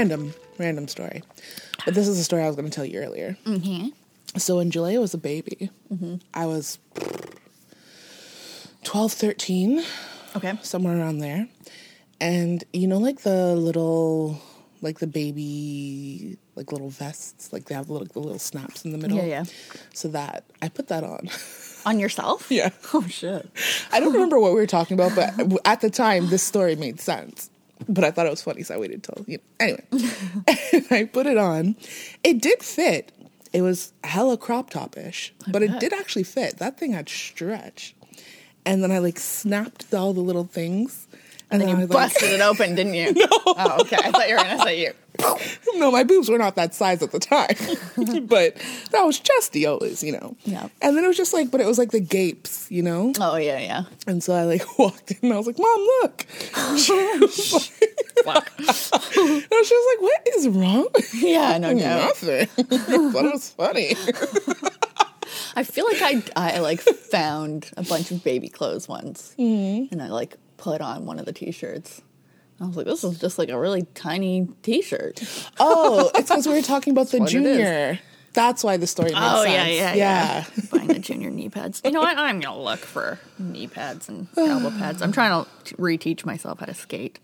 Random, random story. But this is a story I was going to tell you earlier. Mm-hmm. So, when Julia was a baby, I was 12, 13, Okay. somewhere around there. And you know, like the little, like the baby, like little vests, like they have the little, the little snaps in the middle. Yeah, yeah. So that, I put that on. On yourself? yeah. Oh shit. I don't remember what we were talking about, but at the time, this story made sense. But I thought it was funny, so I waited till you know. Anyway, I put it on. It did fit. It was hella crop top ish, but it did actually fit. That thing had stretch, and then I like snapped all the little things, and, And then I you like, busted it open, didn't you? No. Oh, okay. I thought you were gonna say you. no, my boobs were not that size at the time, but that was chesty always, you know. Yeah. And then it was just like, but it was like the gapes, you know. Oh yeah, yeah. And so I like walked in and I was like, Mom, look. She was like, no, she was like, What is wrong? Yeah, no doubt. Nothing. but it was funny. I feel like I I like found a bunch of baby clothes once, mm-hmm. and I like put on one of the t-shirts. I was like, this is just like a really tiny t-shirt. Oh, it's because we were talking about the what it is. junior. That's why the story makes Oh sense. yeah, yeah, yeah. Buying the junior knee pads. You know what? I'm gonna look for knee pads and elbow pads. I'm trying to reteach myself how to skate.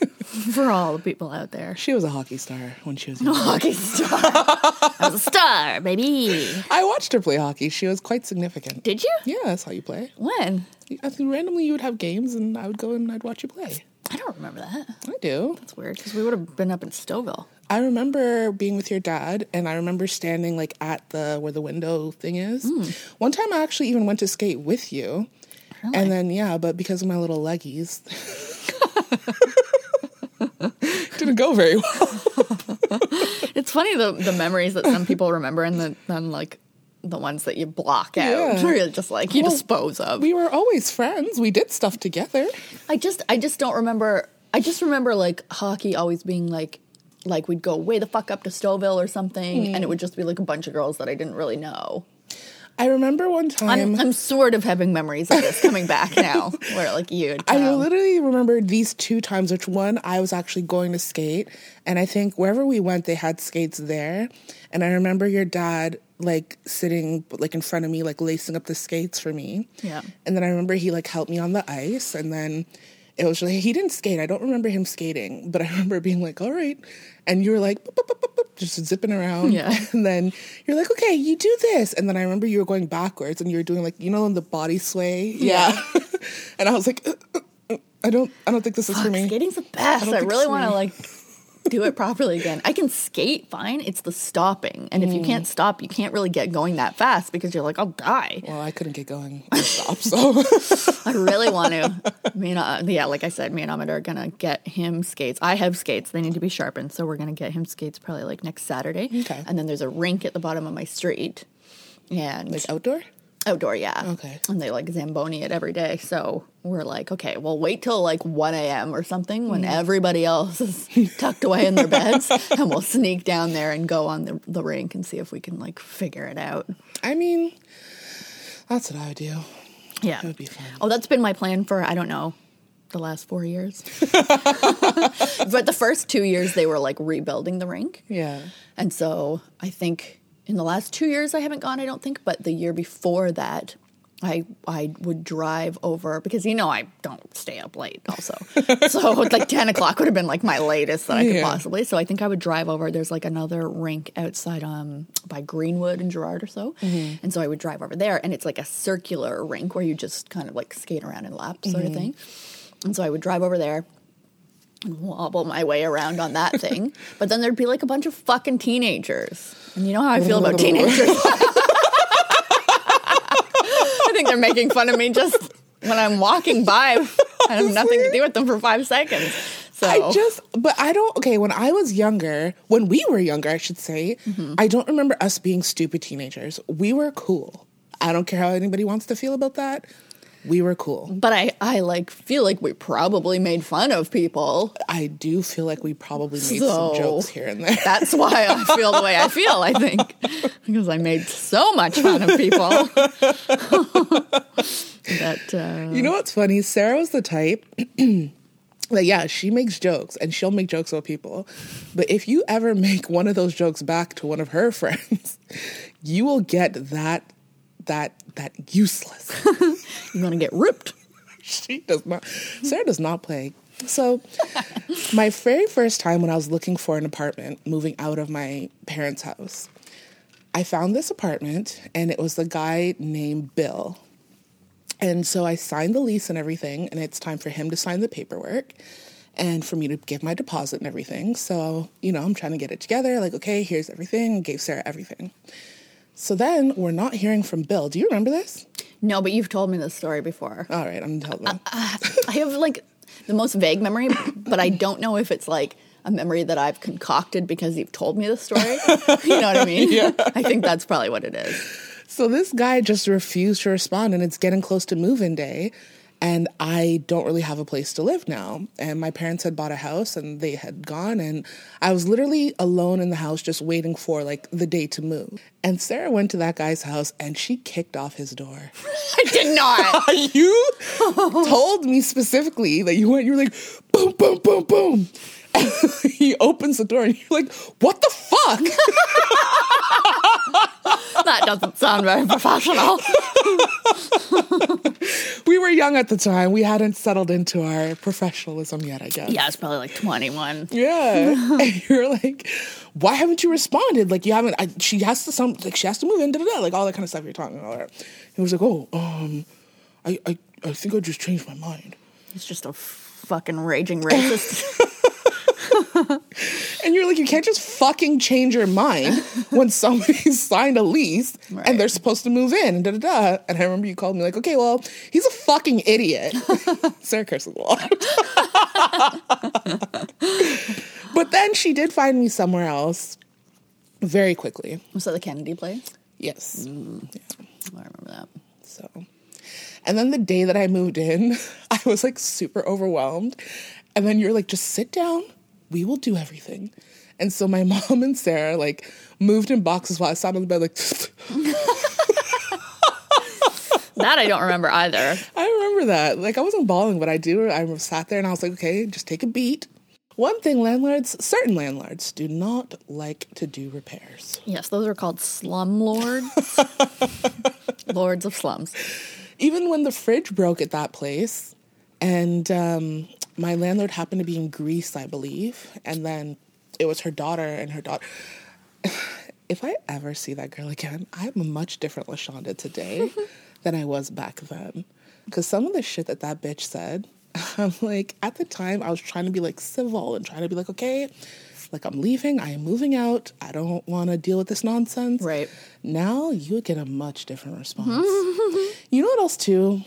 for all the people out there. She was a hockey star when she was young. A hockey star. I was a star, baby. I watched her play hockey. She was quite significant. Did you? Yeah, that's how you play. When? I think randomly you would have games and I would go and I'd watch you play. I don't remember that. I do. That's weird because we would have been up in Stouffville. I remember being with your dad, and I remember standing like at the where the window thing is. Hmm. One time, I actually even went to skate with you, and then yeah, but because of my little leggies, didn't go very well. It's funny the the memories that some people remember and the then like the ones that you block out. Yeah. Just like you Well, dispose of. We were always friends. We did stuff together. I just I just don't remember I just remember like hockey always being like like we'd go way the fuck up to Stouffville or something and it would just be like a bunch of girls that I didn't really know. I remember one I'm, time. I'm sort of having memories of this coming back now where like you I literally remember these two times, which one I was actually going to skate, and I think wherever we went, they had skates there. And I remember your dad like sitting like in front of me, like lacing up the skates for me. Yeah. And then I remember he like helped me on the ice, and then it was like he didn't skate. I don't remember him skating, but I remember being like, "All right," and you were like. "Boop, boop, boop, boop, boop," Just zipping around, Yeah. And then you're like, okay, you do this, and then I remember you were going backwards, and you were doing like, you know, in the body sway, yeah. and I was like, "Uh, uh, uh, I don't, I don't think this is for me. skating's the best. don't I, really want to like do it properly again. I can skate fine. It's the stopping. And if you Mm. can't stop, you can't really get going that fast because you're like, I'll die. Well, I couldn't get going. I stopped, so I really want to. Me and uh, yeah, like I said, me and Ahmed are gonna get him skates. I have skates; they need to be sharpened, so we're gonna get him skates probably like next Saturday. Okay. And then there's a rink at the bottom of my street, and like outdoor. Outdoor, yeah. Okay. And they like zamboni it every day. So we're like, okay, well, wait till like one a.m. or something when mm. everybody else is tucked away in their beds, and we'll sneak down there and go on the the rink and see if we can like figure it out. I mean, that's what I do. Yeah. It would be fun. Oh, that's been my plan for I don't know the last four years. but the first two years they were like rebuilding the rink, Yeah. and so I think in the last two years I haven't gone. I don't think, but the year before that. I I would drive over because you know I don't stay up late also, so like ten o'clock would have been like my latest that I could Yeah. possibly. So I think I would drive over. There's like another rink outside um by Greenwood and Gerrard or so, and so I would drive over there, and it's like a circular rink where you just kind of like skate around in laps sort of thing. And so I would drive over there wobble my way around on that thing. but then there'd be like a bunch of fucking teenagers. And you know how I feel about teenagers. I think they're making fun of me just when I'm walking by. I have nothing to do with them for five seconds. So I just, but I don't. Okay, when I was younger, when we were younger, I should say, Mm-hmm. I don't remember us being stupid teenagers. We were cool. I don't care how anybody wants to feel about that. We were cool. but I, I like feel like we probably made fun of people. I do feel like we probably made So- some jokes here and there. That's why I feel the way I feel, I think. Because I made so much fun of people. that uh, You know what's funny? Sarah was the type Like, yeah, she makes jokes and she'll make jokes about people. But if you ever make one of those jokes back to one of her friends, you will get that that that useless. You're gonna get ripped. she does not Sarah does not play. So my very first time when I was looking for an apartment, moving out of my parents' house, I found this apartment and it was the guy named Bill. And so I signed the lease and everything, and it's time for him to sign the paperwork and for me to give my deposit and everything. So, you know, I'm trying to get it together. Like, okay, here's everything, gave Sarah everything. So then we're not hearing from Bill. Do you remember this? No, but you've told me this story before. All right, I'm telling them. Uh, uh, I have like the most vague memory, but I don't know if it's like a memory that I've concocted because you've told me the story. you know what I mean? Yeah. I think that's probably what it is. So this guy just refused to respond, and it's getting close to move-in day, and I don't really have a place to live now. And my parents had bought a house, and they had gone, and I was literally alone in the house, just waiting for like the day to move. And Sarah went to that guy's house, and she kicked off his door. I did not. you told me specifically that you went. You were like, boom, boom, boom, boom. He opens the door, and you're like, "What the fuck?" that doesn't sound very professional. we were young at the time. We hadn't settled into our professionalism yet, I guess. Yeah, it's probably like 21. Yeah. and you're like, why haven't you responded? Like you haven't I, she has to some like she has to move in, da, da, da, like all that kind of stuff you're talking about. He was like, Oh, um, I, I I think I just changed my mind. He's just a fucking raging racist. And you're like, you can't just fucking change your mind when somebody's signed a lease Right. and they're supposed to move in and da da da. And I remember you called me like, okay, well, he's a fucking idiot. Sarah curses a lot. but then she did find me somewhere else very quickly. Was that the Kennedy place? Yes. Mm, I remember that. So, and then the day that I moved in, I was like super overwhelmed. And then you're like, just sit down. We will do everything. And so my mom and Sarah like moved in boxes while I sat on the bed like. That I don't remember either. I remember that. Like I wasn't bawling, but I do. I sat there and I was like, okay, just take a beat. One thing landlords, certain landlords, do not like to do repairs. Yes, those are called slum lords. Lords of slums. even when the fridge broke at that place and um, my landlord happened to be in greece i believe and then it was her daughter and her daughter if i ever see that girl again i'm a much different lashonda today than i was back then because some of the shit that that bitch said i'm like at the time i was trying to be like civil and trying to be like okay like i'm leaving i am moving out i don't want to deal with this nonsense Right. now you would get a much different response. you know what else too?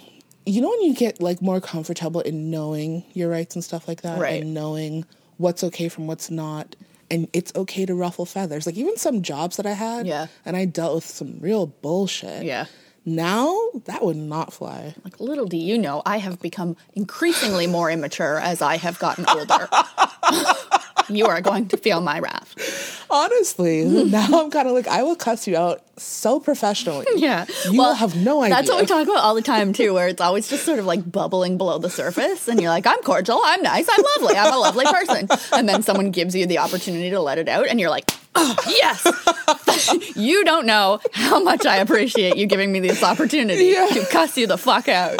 You know when you get like more comfortable in knowing your rights and stuff like that, Right. and knowing what's okay from what's not, and it's okay to ruffle feathers. Like even some jobs that I had, Yeah. and I dealt with some real bullshit. Yeah. Now that would not fly. Like little do you know, I have become increasingly more immature as I have gotten older. you are going to feel my wrath. Honestly, now I'm kind of like I will cuss you out so professionally. Yeah. you will have no idea. That's what we talk about all the time too, where it's always just sort of like bubbling below the surface, and you're like, I'm cordial, I'm nice, I'm lovely, I'm a lovely person. And then someone gives you the opportunity to let it out, and you're like, oh, yes. you don't know how much I appreciate you giving me this opportunity Yeah. to cuss you the fuck out.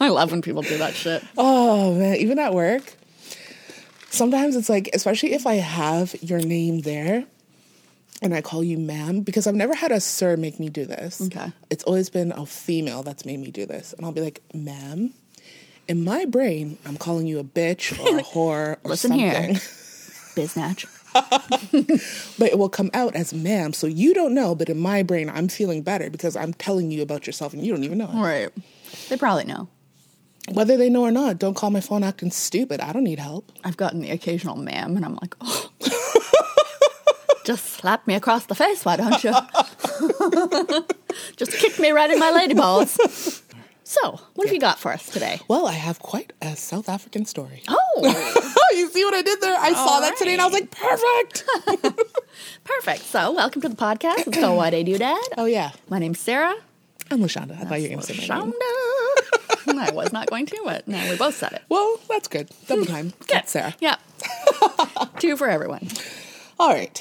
I love when people do that shit. Oh man, even at work, sometimes it's like, especially if I have your name there and I call you ma'am, because I've never had a sir make me do this. Okay. It's always been a female that's made me do this. And I'll be like, ma'am, in my brain, I'm calling you a bitch or a whore or Listen something. here. Biznatch. But it will come out as ma'am. So you don't know, but in my brain, I'm feeling better because I'm telling you about yourself and you don't even know it. Right. They probably know. Whether they know or not, don't call my phone acting stupid. I don't need help. I've gotten the occasional ma'am, and I'm like, oh. Just slap me across the face, why don't you? Just kick me right in my lady balls. So, what have you got for us today? Well, I have quite a South African story. Oh, Oh, you see what I did there? I saw that today and I was like, perfect. perfect. So, welcome to the podcast. It's called Why Dey Do Dat. oh, yeah. My name's Sarah. I'm La Shaunda. I thought you were going to say my name. And I was not going to, but now we both said it. Well, that's good. Double hmm. time. That's Sarah. Yeah. Two for everyone. All right.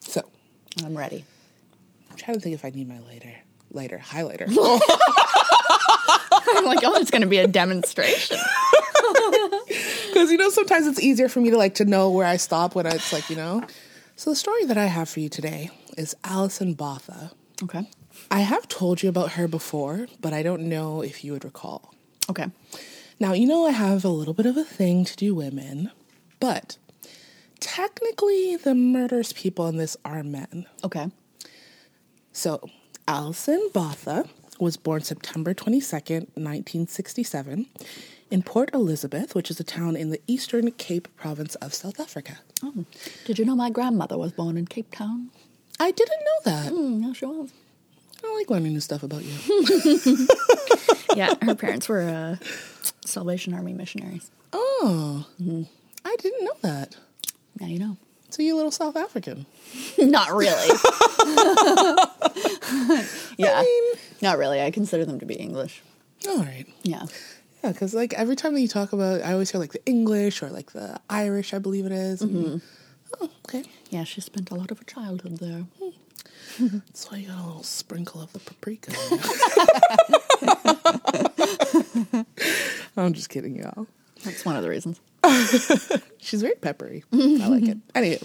So, I'm ready. I'm trying to think if I need my lighter. Lighter, highlighter. I'm like, oh, it's going to be a demonstration. Because, you know, sometimes it's easier for me to like to know where I stop when it's like, you know. So, the story that I have for you today is Allison Botha. Okay. I have told you about her before, but I don't know if you would recall. Okay. Now, you know, I have a little bit of a thing to do women, but technically, the murderous people in this are men. Okay. So, Allison Botha was born September 22nd, 1967, in Port Elizabeth, which is a town in the Eastern Cape province of South Africa. Oh, did you know my grandmother was born in Cape Town? I didn't know that. Mm, yeah, she was. I like learning new stuff about you. Yeah, her parents were uh, Salvation Army missionaries. oh, mm-hmm. I didn't know that. Now you know. So, you a little South African. Not really. yeah. mean- Not really. I consider them to be English. All right. Yeah. Yeah, because like every time that you talk about, I always hear like the English or like the Irish, I believe it is. And- Oh, okay. Yeah, she spent a lot of her childhood there. Hmm. That's why you got a little sprinkle of the paprika. I'm just kidding, y'all. That's one of the reasons. She's very peppery. I like it. Anyway,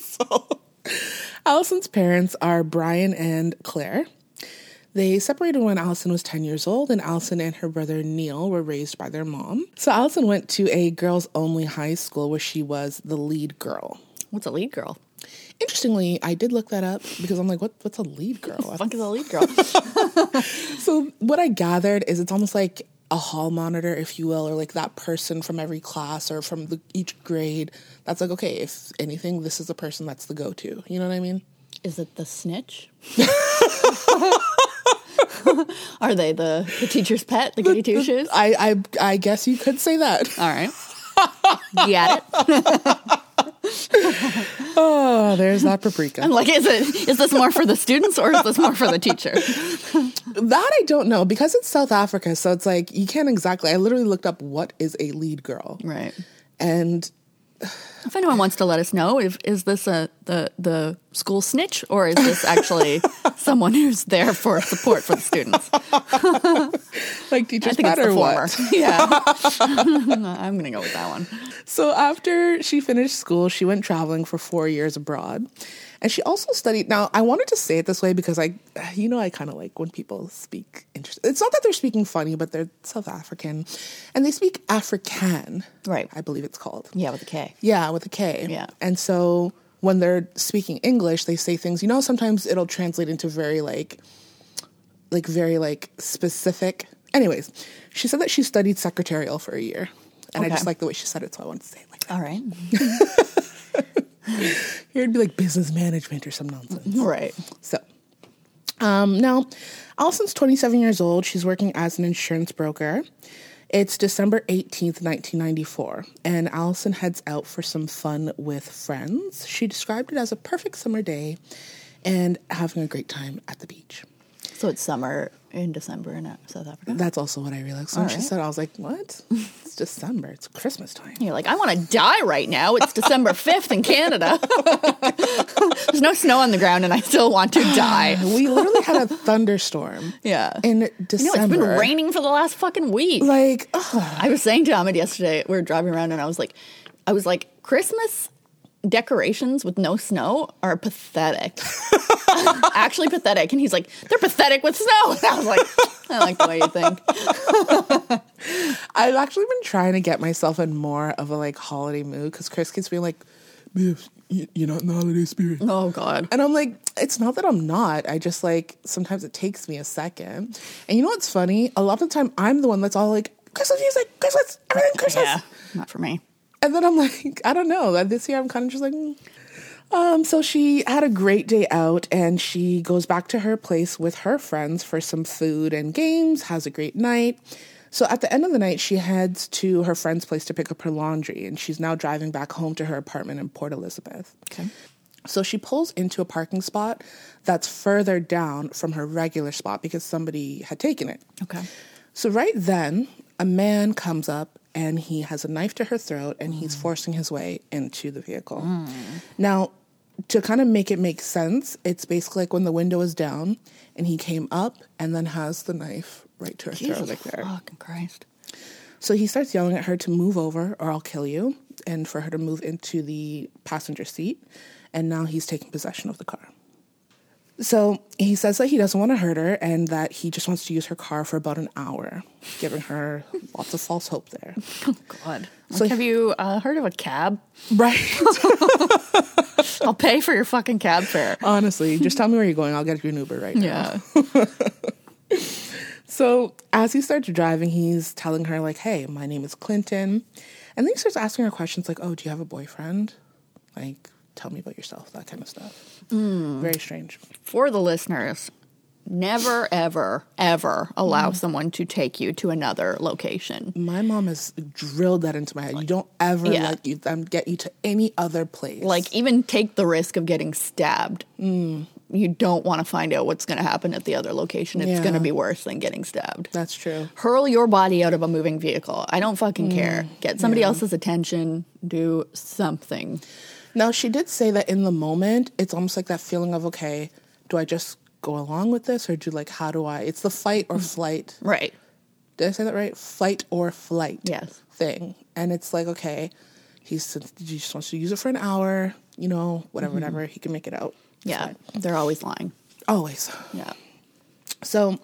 so Allison's parents are Brian and Claire. They separated when Allison was 10 years old, and Allison and her brother Neil were raised by their mom. So Allison went to a girls only high school where she was the lead girl. What's a lead girl? Interestingly, I did look that up because I'm like, what, what's a lead girl? Funk is a lead girl. So what I gathered is it's almost like a hall monitor, if you will, or like that person from every class or from the, each grade. That's like okay, if anything, this is the person that's the go-to. You know what I mean? is it the snitch? Are they the, the teacher's pet, the goody two shoes? I I I guess you could say that. All right. Get it? Oh, there's that paprika. I'm like, is it is this more for the students or is this more for the teacher? that I don't know because it's South Africa, so it's like you can't exactly. I literally looked up what is a lead girl, Right. and If anyone wants to let us know, if is this a the the school snitch or is this actually someone who's there for support for the students? like I teachers think it's the former. what? Yeah. I'm gonna go with that one. So after she finished school, she went traveling for four years abroad. And she also studied. Now, I wanted to say it this way because I, you know, I kind of like when people speak interest. It's not that they're speaking funny, but they're South African, and they speak Afrikaan. Right. I believe it's called. Yeah, with a K. Yeah, with a K. Yeah. And so when they're speaking English, they say things. You know, sometimes it'll translate into very like, like very like specific. Anyways, she said that she studied secretarial for a year, and I just like the way she said it, so I wanted to say it like that. All right. Here it'd be like business management or some nonsense. Right. So, um, now, Allison's 27 years old. She's working as an insurance broker. It's December 18th, 1994, and Allison heads out for some fun with friends. She described it as a perfect summer day and having a great time at the beach. So it's summer in December in uh, South Africa. That's also what I realized. So when All she said, I was like, what? It's December. It's Christmas time. You're like, I want to die right now. It's December 5th in Canada. There's no snow on the ground and I still want to die. We literally had a thunderstorm Yeah. in You know, it's been raining for the last fucking week. Like, ugh. I was saying to Ahmed yesterday, we were driving around and I was like, I was like, Christmas decorations with no snow are pathetic. Actually pathetic. And he's like, they're pathetic with snow. And I was like, I like the way you think. I've actually been trying to get myself in more of a like holiday mood because Chris keeps being like, you- you're not in the holiday spirit. Oh God. And I'm like, it's not that I'm not. I just like, sometimes it takes me a second. And you know what's funny? A lot of the time, I'm the one that's all like, Christmas music, Christmas, everything Christmas. Yeah. Not for me. And then I'm like, I don't know. This year, I'm kind of just like, mm. um. So she had a great day out, and she goes back to her place with her friends for some food and games. Has a great night. So at the end of the night, she heads to her friend's place to pick up her laundry, and she's now driving back home to her apartment in Port Elizabeth. Okay. So she pulls into a parking spot that's further down from her regular spot because somebody had taken it. Okay. So right then, a man comes up and he has a knife to her throat and he's mm. forcing his way into the vehicle. Mm. Now, to kind of make it make sense, it's basically like when the window is down and he came up and then has the knife right to her throat like there. fucking Christ. So he starts yelling at her to move over or I'll kill you and for her to move into the passenger seat. And now he's taking possession of the car. So he says that he doesn't want to hurt her and that he just wants to use her car for about an hour, giving her lots of false hope there. Oh God. So- Like, have you uh, heard of a cab? Right. I'll pay for your fucking cab fare. Honestly, just tell me where you're going. I'll get you an Uber right now. Yeah. So as he starts driving, he's telling her, like, hey, my name is Clinton. And then he starts asking her questions like, oh, do you have a boyfriend? Like, tell me about yourself, that kind of stuff. Hmm. Very strange. For the listeners, never, ever, ever allow hmm. someone to take you to another location. My mom has drilled that into my head. You don't ever Yeah. let you them get you to any other place. Like, even take the risk of getting stabbed. Hmm. You don't want to find out what's going to happen at the other location. It's Yeah. going to be worse than getting stabbed. that's true. Hurl your body out of a moving vehicle. I don't fucking care. Get somebody else's attention. Do something. Now she did say that in the moment, it's almost like that feeling of okay, do I just go along with this or do like how do I? It's the fight or flight. Right. Did I say that right? Fight or flight. Yes. Thing, and it's like okay, he's he just wants to use it for an hour. You know, whatever, whatever. He can make it out. It's Yeah. fine. They're always lying. always. Yeah. So,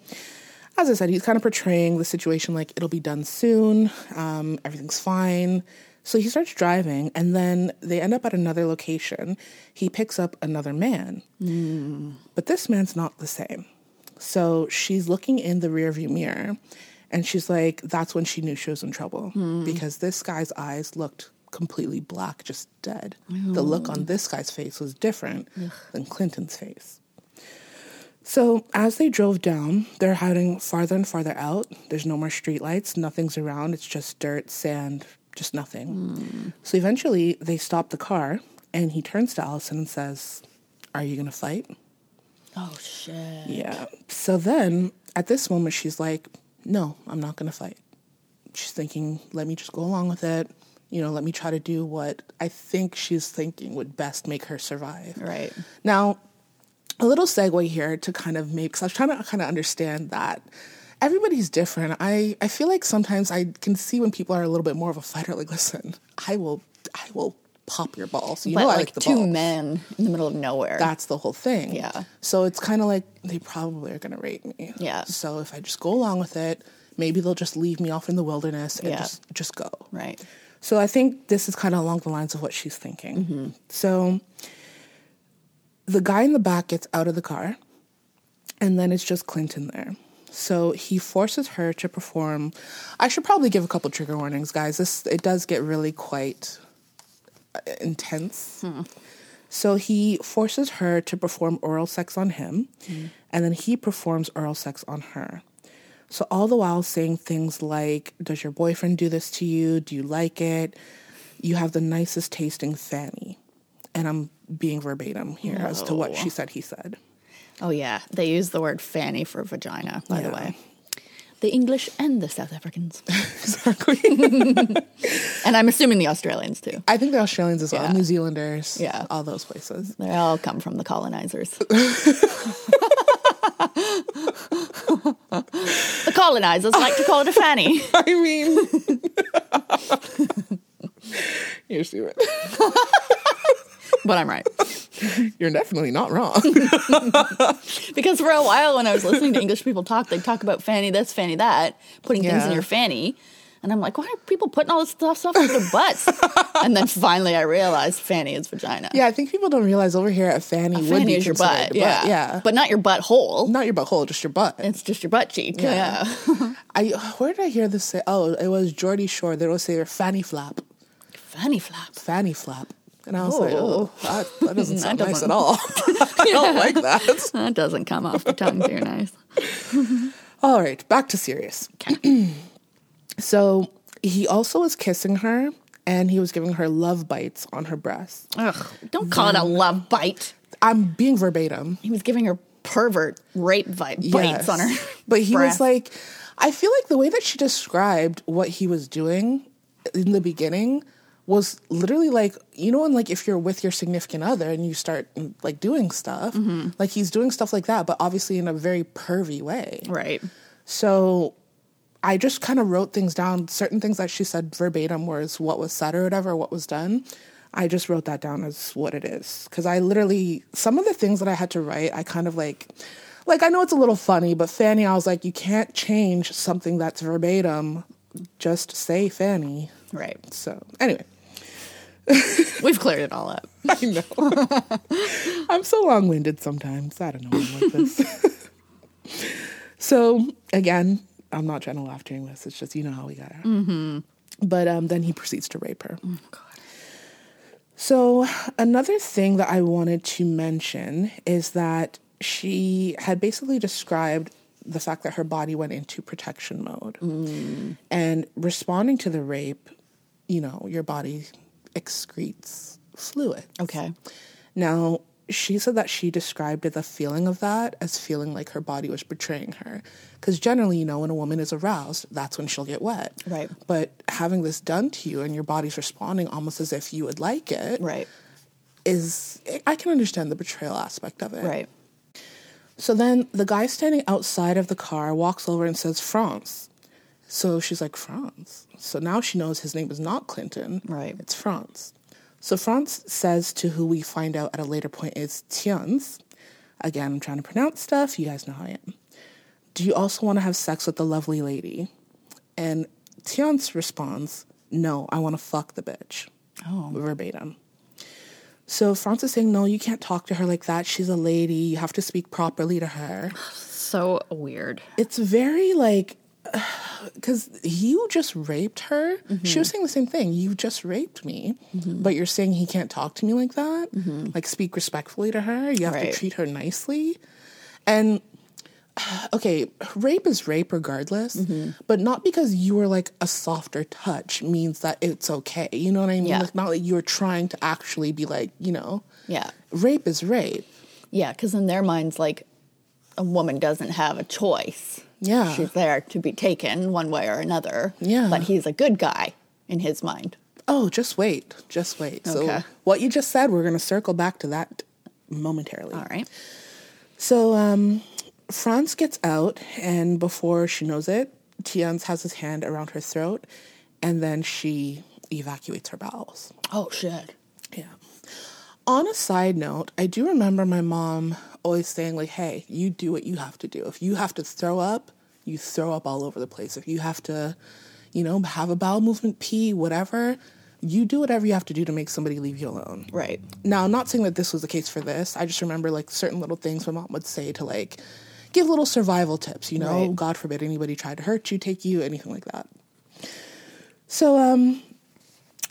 as I said, he's kind of portraying the situation like it'll be done soon, um, everything's fine. So he starts driving, and then they end up at another location. He picks up another man, but this man's not the same. So she's looking in the rearview mirror, and she's like, that's when she knew she was in trouble because this guy's eyes looked completely black, just dead. The look on this guy's face was different than Clinton's face. So as they drove down, they're heading farther and farther out. There's no more streetlights, nothing's around. It's just dirt, sand, just nothing. Hmm. So eventually they stop the car and he turns to Allison and says, Are you gonna fight? Oh shit. Yeah. So then at this moment she's like, No, I'm not gonna fight. She's thinking, let me just go along with it. You know, let me try to do what I think she's thinking would best make her survive. Right. Now, a little segue here to kind of make, because I was trying to kind of understand that everybody's different. I, I feel like sometimes I can see when people are a little bit more of a fighter, like, listen, I will, I will pop your balls. You but know, I like like the two men in the middle of nowhere. That's the whole thing. Yeah. So it's kind of like they probably are going to rape me. Yeah. So if I just go along with it, maybe they'll just leave me off in the wilderness and Yeah. just just go. right. So I think this is kind of along the lines of what she's thinking. Mm-hmm. So the guy in the back gets out of the car, and then it's just Clinton there. So he forces her to perform. I should probably give a couple trigger warnings, guys. This it does get really quite uh, intense. So he forces her to perform oral sex on him, and then he performs oral sex on her. So all the while saying things like, "Does your boyfriend do this to you? Do you like it? You have the nicest tasting fanny." And I'm being verbatim here as to what she said. He said. Oh yeah. They use the word fanny for vagina, by the way. The English and the South Africans. Exactly. and I'm assuming the Australians too. I think the Australians as well, Yeah. New Zealanders, Yeah. all those places. They all come from the colonizers. the colonizers like to call it a fanny. I mean, you're stupid. But I'm right. You're definitely not wrong. Because for a while when I was listening to English people talk, they'd talk about fanny this, fanny that, putting things in your fanny. And I'm like, why are people putting all this stuff, stuff in their butts? and then finally I realized fanny is vagina. yeah, I think people don't realize over here at Fanny would fanny be is your butt. Yeah. yeah. But not your butthole. not your butthole, just your butt. It's just your butt cheek. Yeah. Yeah. I where did I hear this say? Oh, it was Geordie Shore. They would say your fanny flap, fanny flaps. fanny flap, and I was like, Oh. oh, that, that doesn't sound nice doesn't- at all. I don't like that. That doesn't come off the tongue too nice. All right, back to serious. so he also was kissing her, and he was giving her love bites on her breast. Ugh, don't call it a mm. love bite. I'm being verbatim. He was giving her pervert rape vi- bites Yes. on her. But he breast. was like, I feel like the way that she described what he was doing in the beginning was literally like you know, and like if you're with your significant other and you start like doing stuff, mm-hmm. like he's doing stuff like that, but obviously in a very pervy way. Right. So I just kind of wrote things down. Certain things that she said verbatim was what was said or whatever, what was done. I just wrote that down as what it is. Because I literally, some of the things that I had to write, I kind of like, like I know it's a little funny, but Fanny, I was like, you can't change something that's verbatim. Just say Fanny. Right. So anyway, We've cleared it all up. I know. I'm so long winded sometimes. I don't know why I'm like this. so again, I'm not trying to laugh during this. It's just you know how we got her. Mm-hmm. But um, then he proceeds to rape her. God. So another thing that I wanted to mention is that she had basically described the fact that her body went into protection mode and responding to the rape. You know, your body excretes fluid. Okay. Now, she said that she described the feeling of that as feeling like her body was betraying her. Because generally, you know, when a woman is aroused, that's when she'll get wet. Right. But having this done to you and your body's responding almost as if you would like it Right. is, I can understand the betrayal aspect of it. Right. So then the guy standing outside of the car walks over and says, Frans. So she's like, Frans. So now she knows his name is not Clinton. Right. It's Frans. So Frans says to who we find out at a later point is Theuns. Again, I'm trying to pronounce stuff. You guys know how I am. Do you also want to have sex with the lovely lady? And Theuns responds, No, I want to fuck the bitch. Oh. Verbatim. So Frans is saying, No, you can't talk to her like that. She's a lady. You have to speak properly to her. So weird. It's very like, because you just raped her. She mm-hmm. was saying the same thing. You just raped me, mm-hmm. but you're saying he can't talk to me like that. Mm-hmm. Like, speak respectfully to her. You have Right. to treat her nicely. And okay, rape is rape regardless, but not because you were like a softer touch means that it's okay. You know what I mean? Yeah. Like, not like you're trying to actually be like, you know, Yeah. rape is rape. Yeah, because in their minds, like, a woman doesn't have a choice. Yeah. She's there to be taken one way or another. Yeah. But he's a good guy in his mind. Oh, just wait. Just wait. So, Okay. what you just said, we're going to circle back to that momentarily. All right. So, um, Frans gets out, and before she knows it, Theuns has his hand around her throat, and then she evacuates her bowels. Oh, shit. Yeah. On a side note, I do remember my mom always saying, like, hey, you do what you have to do. If you have to throw up, you throw up all over the place. If you have to, you know, have a bowel movement, pee, whatever, you do whatever you have to do to make somebody leave you alone. Right. Now, I'm not saying that this was the case for this. I just remember like certain little things my mom would say to like give little survival tips, you know, Right. God forbid anybody tried to hurt you, take you, anything like that. So, um,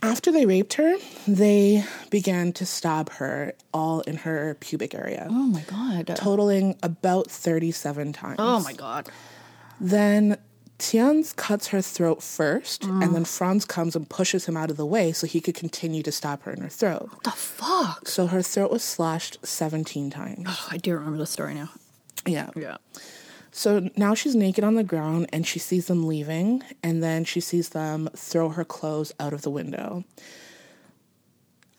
after they raped her, they began to stab her all in her pubic area, Oh, my God. totaling about 37 times. oh, my God. Then Theuns cuts her throat first, and mm. then Frans comes and pushes him out of the way so he could continue to stab her in her throat. What the fuck? So her throat was slashed 17 times. Oh, I do remember the story now. Yeah. Yeah. So now she's naked on the ground and she sees them leaving, and then she sees them throw her clothes out of the window.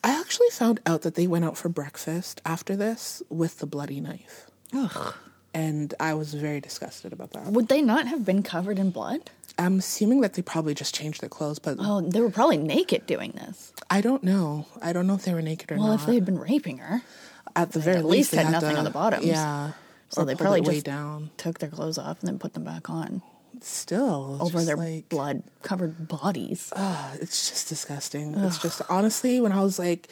I actually found out that they went out for breakfast after this with the bloody knife. Ugh. And I was very disgusted about that. Would they not have been covered in blood? I'm assuming that they probably just changed their clothes, but Oh, they were probably naked doing this. I don't know. I don't know if they were naked or Well, not. Well, if they had been raping her, at the very at least, least they had nothing to- on the bottoms. Yeah. So or they probably just- down. took their clothes off and then put them back on Still over their like, blood covered bodies. Ah, it's just disgusting. It's just honestly, when I was like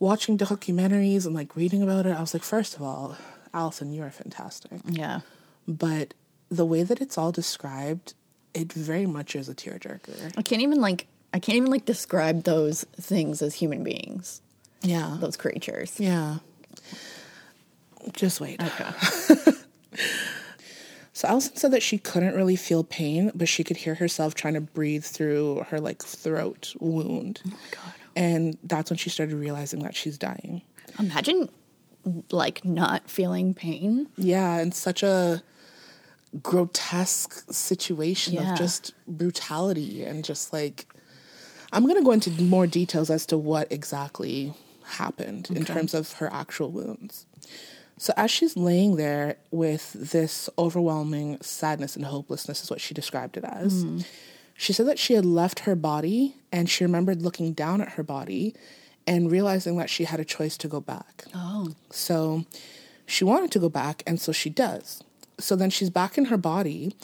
watching documentaries and like reading about it, I was like, first of all, Allison, you are fantastic. yeah. But the way that it's all described, it very much is a tearjerker. I can't even like I can't even like describe those things as human beings. Yeah. Those creatures. Yeah. Just wait. Okay. So Allison said that she couldn't really feel pain, but she could hear herself trying to breathe through her like throat wound. Oh my god. And that's when she started realizing that she's dying. Imagine like not feeling pain. Yeah, and such a grotesque situation Yeah. of just brutality and just like I'm going to go into more details as to what exactly happened in terms of her actual wounds. So as she's laying there with this overwhelming sadness and hopelessness is what she described it as. Mm-hmm. She said that she had left her body and she remembered looking down at her body and realizing that she had a choice to go back. Oh. So she wanted to go back, and so she does. So then she's back in her body,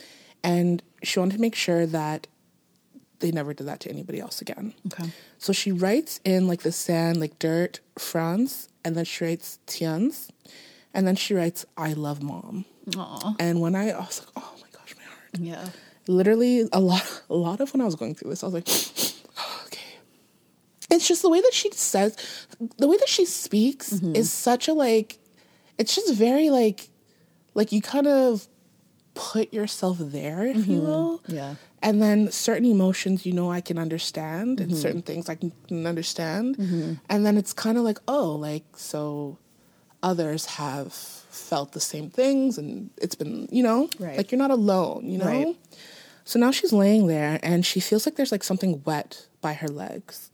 and she wanted to make sure that they never did that to anybody else again. Okay. So she writes in like the sand, like dirt, Frans, and then she writes Theuns, and then she writes I love mom. Aw. And when I, I was like, oh my gosh, my heart. Yeah. Literally a lot, a lot of when I was going through this, I was like. It's just the way that she says, the way that she speaks mm-hmm. is such a like, it's just very like, like you kind of put yourself there, if you mm-hmm. will. Yeah. And then certain emotions, you know, I can understand, and mm-hmm. certain things I can, understand. And then it's kind of like, oh, like, so others have felt the same things, and it's been, you know, Right. like you're not alone, you know? Right. So now she's laying there, and she feels like there's like something wet by her legs.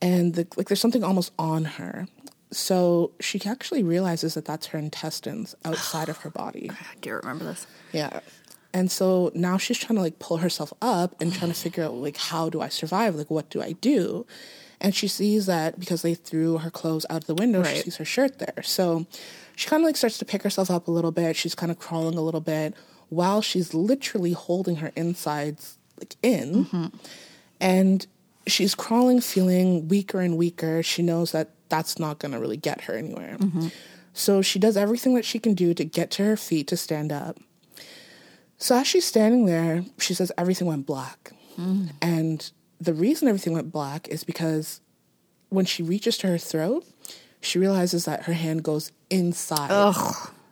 And the, like there's something almost on her. So she actually realizes that that's her intestines outside of her body. I do remember this. Yeah. And so now she's trying to like pull herself up and trying to figure out like how do I survive? Like what do I do? And she sees that because they threw her clothes out of the window, she sees her shirt there. So she kind of like starts to pick herself up a little bit. She's kind of crawling a little bit while she's literally holding her insides like in. Mm-hmm. And she's crawling, feeling weaker and weaker. She knows that that's not going to really get her anywhere. Mm-hmm. So she does everything that she can do to get to her feet to stand up. So as she's standing there, she says everything went black. Mm. And the reason everything went black is because when she reaches to her throat, she realizes that her hand goes inside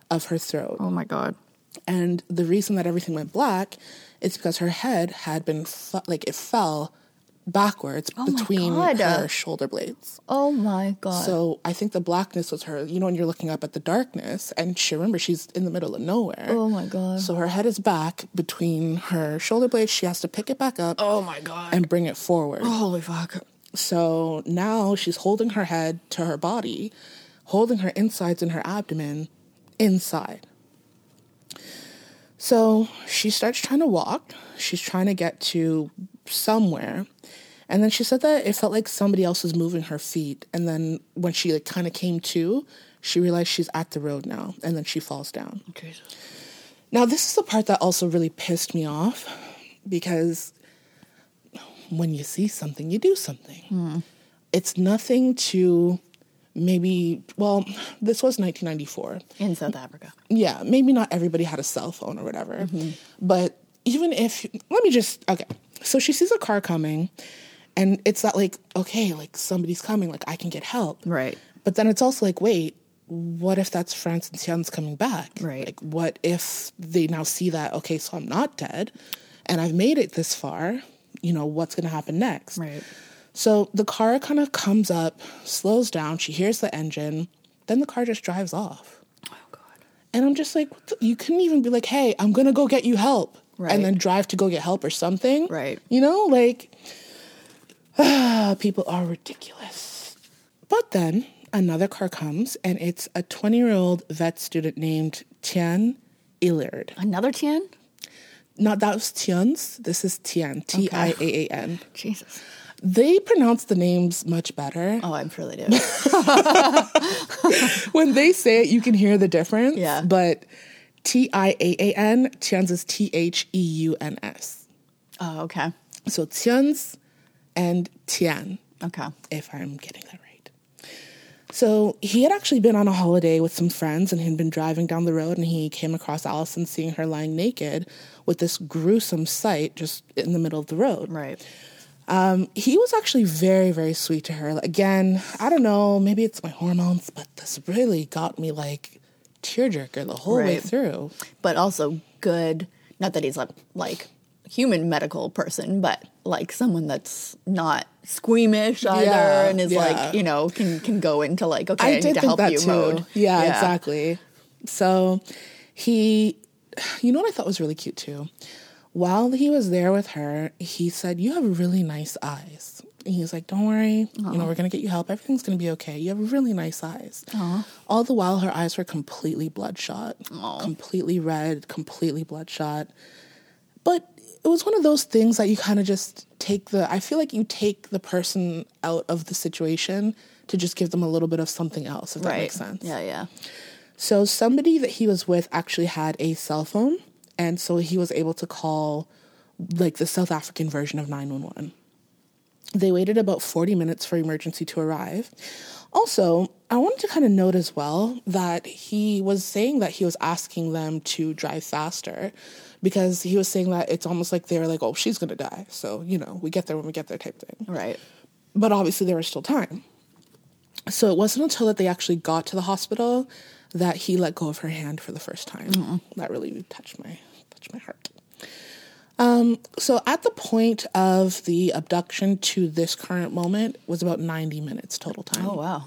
of her throat. Oh my god. And the reason that everything went black is because her head had been fu- like it fell backwards Oh between her shoulder blades. Oh my god. So I think the blackness was her, you know, when you're looking up at the darkness, and she remember she's in the middle of nowhere. oh my god. So her head is back between her shoulder blades. She has to pick it back up oh my god. and bring it forward. Holy fuck. So now she's holding her head to her body, holding her insides and her abdomen inside. So she starts trying to walk. She's trying to get to somewhere. And then she said that it felt like somebody else was moving her feet. And then when she like kind of came to, she realized she's at the road now. And then she falls down. Jesus. Now, this is the part that also really pissed me off because when you see something, you do something. Hmm. It's nothing to maybe, well, this was 1994. In South Africa. Yeah, maybe not everybody had a cell phone or whatever. Mm-hmm. But even if, let me just, okay. So she sees a car coming and it's that like, okay, like somebody's coming, like I can get help. Right. But then it's also like, wait, what if that's Frans and Theuns coming back? Right. Like, what if they now see that, okay, so I'm not dead and I've made it this far? You know, what's going to happen next? Right. So the car kind of comes up, slows down, she hears the engine, then the car just drives off. Oh god. And I'm just like, you couldn't even be like, hey, I'm going to go get you help. Right. And then drive to go get help or something. Right. You know, like, people are ridiculous. But then another car comes and it's a 20 year old vet student named Tiaan Eilerd. Another Tiaan? Not that was Theuns, this is Tiaan, T I A A N. Jesus. They pronounce the names much better. Oh, I'm sure they do. when they say it, you can hear the difference. Yeah. But T I A A N, Theuns is T H E U N S. oh, okay. So Theuns and Tiaan, Okay. if I'm getting that right. So he had actually been on a holiday with some friends and he'd been driving down the road and he came across Allison seeing her lying naked with this gruesome sight just in the middle of the road. Right. Um, he was actually very, very sweet to her. Again, I don't know, maybe it's my hormones, but this really got me like tearjerker the whole way through. But also good. Not that he's a like human medical person, but like someone that's not squeamish either Yeah, and is yeah. like, you know, can can go into like, okay, I, I need to help that you too. mode. Yeah, exactly. So he you know what I thought was really cute too? While he was there with her, he said, You have really nice eyes. And he was like, Don't worry, you know, we're gonna get you help. Everything's gonna be okay. You have really nice eyes. All the while her eyes were completely bloodshot. Completely red, completely bloodshot. But it was one of those things that you kind of just take the I feel like you take the person out of the situation to just give them a little bit of something else, if that makes sense. Yeah, yeah. So somebody that he was with actually had a cell phone, and so he was able to call like the South African version of 911. They waited about 40 minutes for emergency to arrive. Also, I wanted to kind of note as well that he was saying that he was asking them to drive faster because he was saying that it's almost like they were like, oh, she's going to die. So, you know, we get there when we get there type thing Right. but obviously there was still time. So it wasn't until that they actually got to the hospital that he let go of her hand for the first time. That really touched my touched my heart. Um, so at the point of the abduction to this current moment was about 90 minutes total time. Oh wow.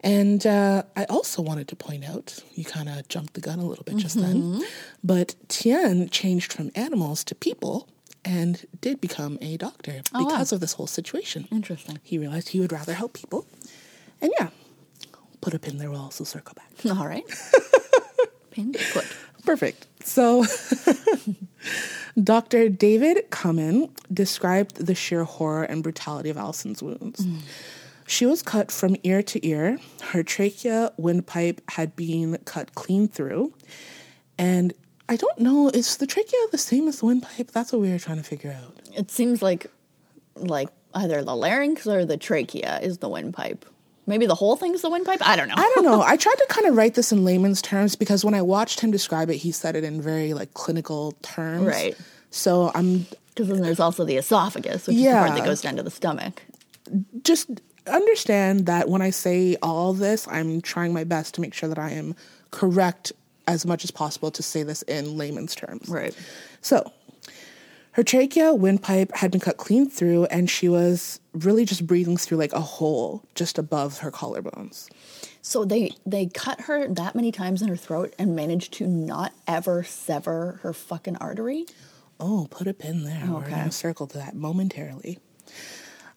And uh, I also wanted to point out, you kind of jumped the gun a little bit just then, but Tiaan changed from animals to people and did become a doctor Oh, wow. because of this whole situation. Interesting. He realized he would rather help people. And yeah, put a pin there, we'll also circle back. All right. Pin put. Perfect. So, Dr. David Cummin described the sheer horror and brutality of Allison's wounds. Mm. She was cut from ear to ear. Her trachea windpipe had been cut clean through. And I don't know, is the trachea the same as the windpipe? That's what we were trying to figure out. It seems like like either the larynx or the trachea is the windpipe. Maybe the whole thing's the windpipe. I don't know. I don't know. I tried to kind of write this in layman's terms because when I watched him describe it, he said it in very like clinical terms. Right. So I'm Because then there's also the esophagus, which is the part that goes down to the stomach. just understand that when I say all this, I'm trying my best to make sure that I am correct as much as possible to say this in layman's terms. Right. So, her trachea windpipe had been cut clean through, and she was really just breathing through like a hole just above her collarbones. So they they cut her that many times in her throat and managed to not ever sever her fucking artery. Oh, put a pin there. We're Okay. going to circle to that momentarily.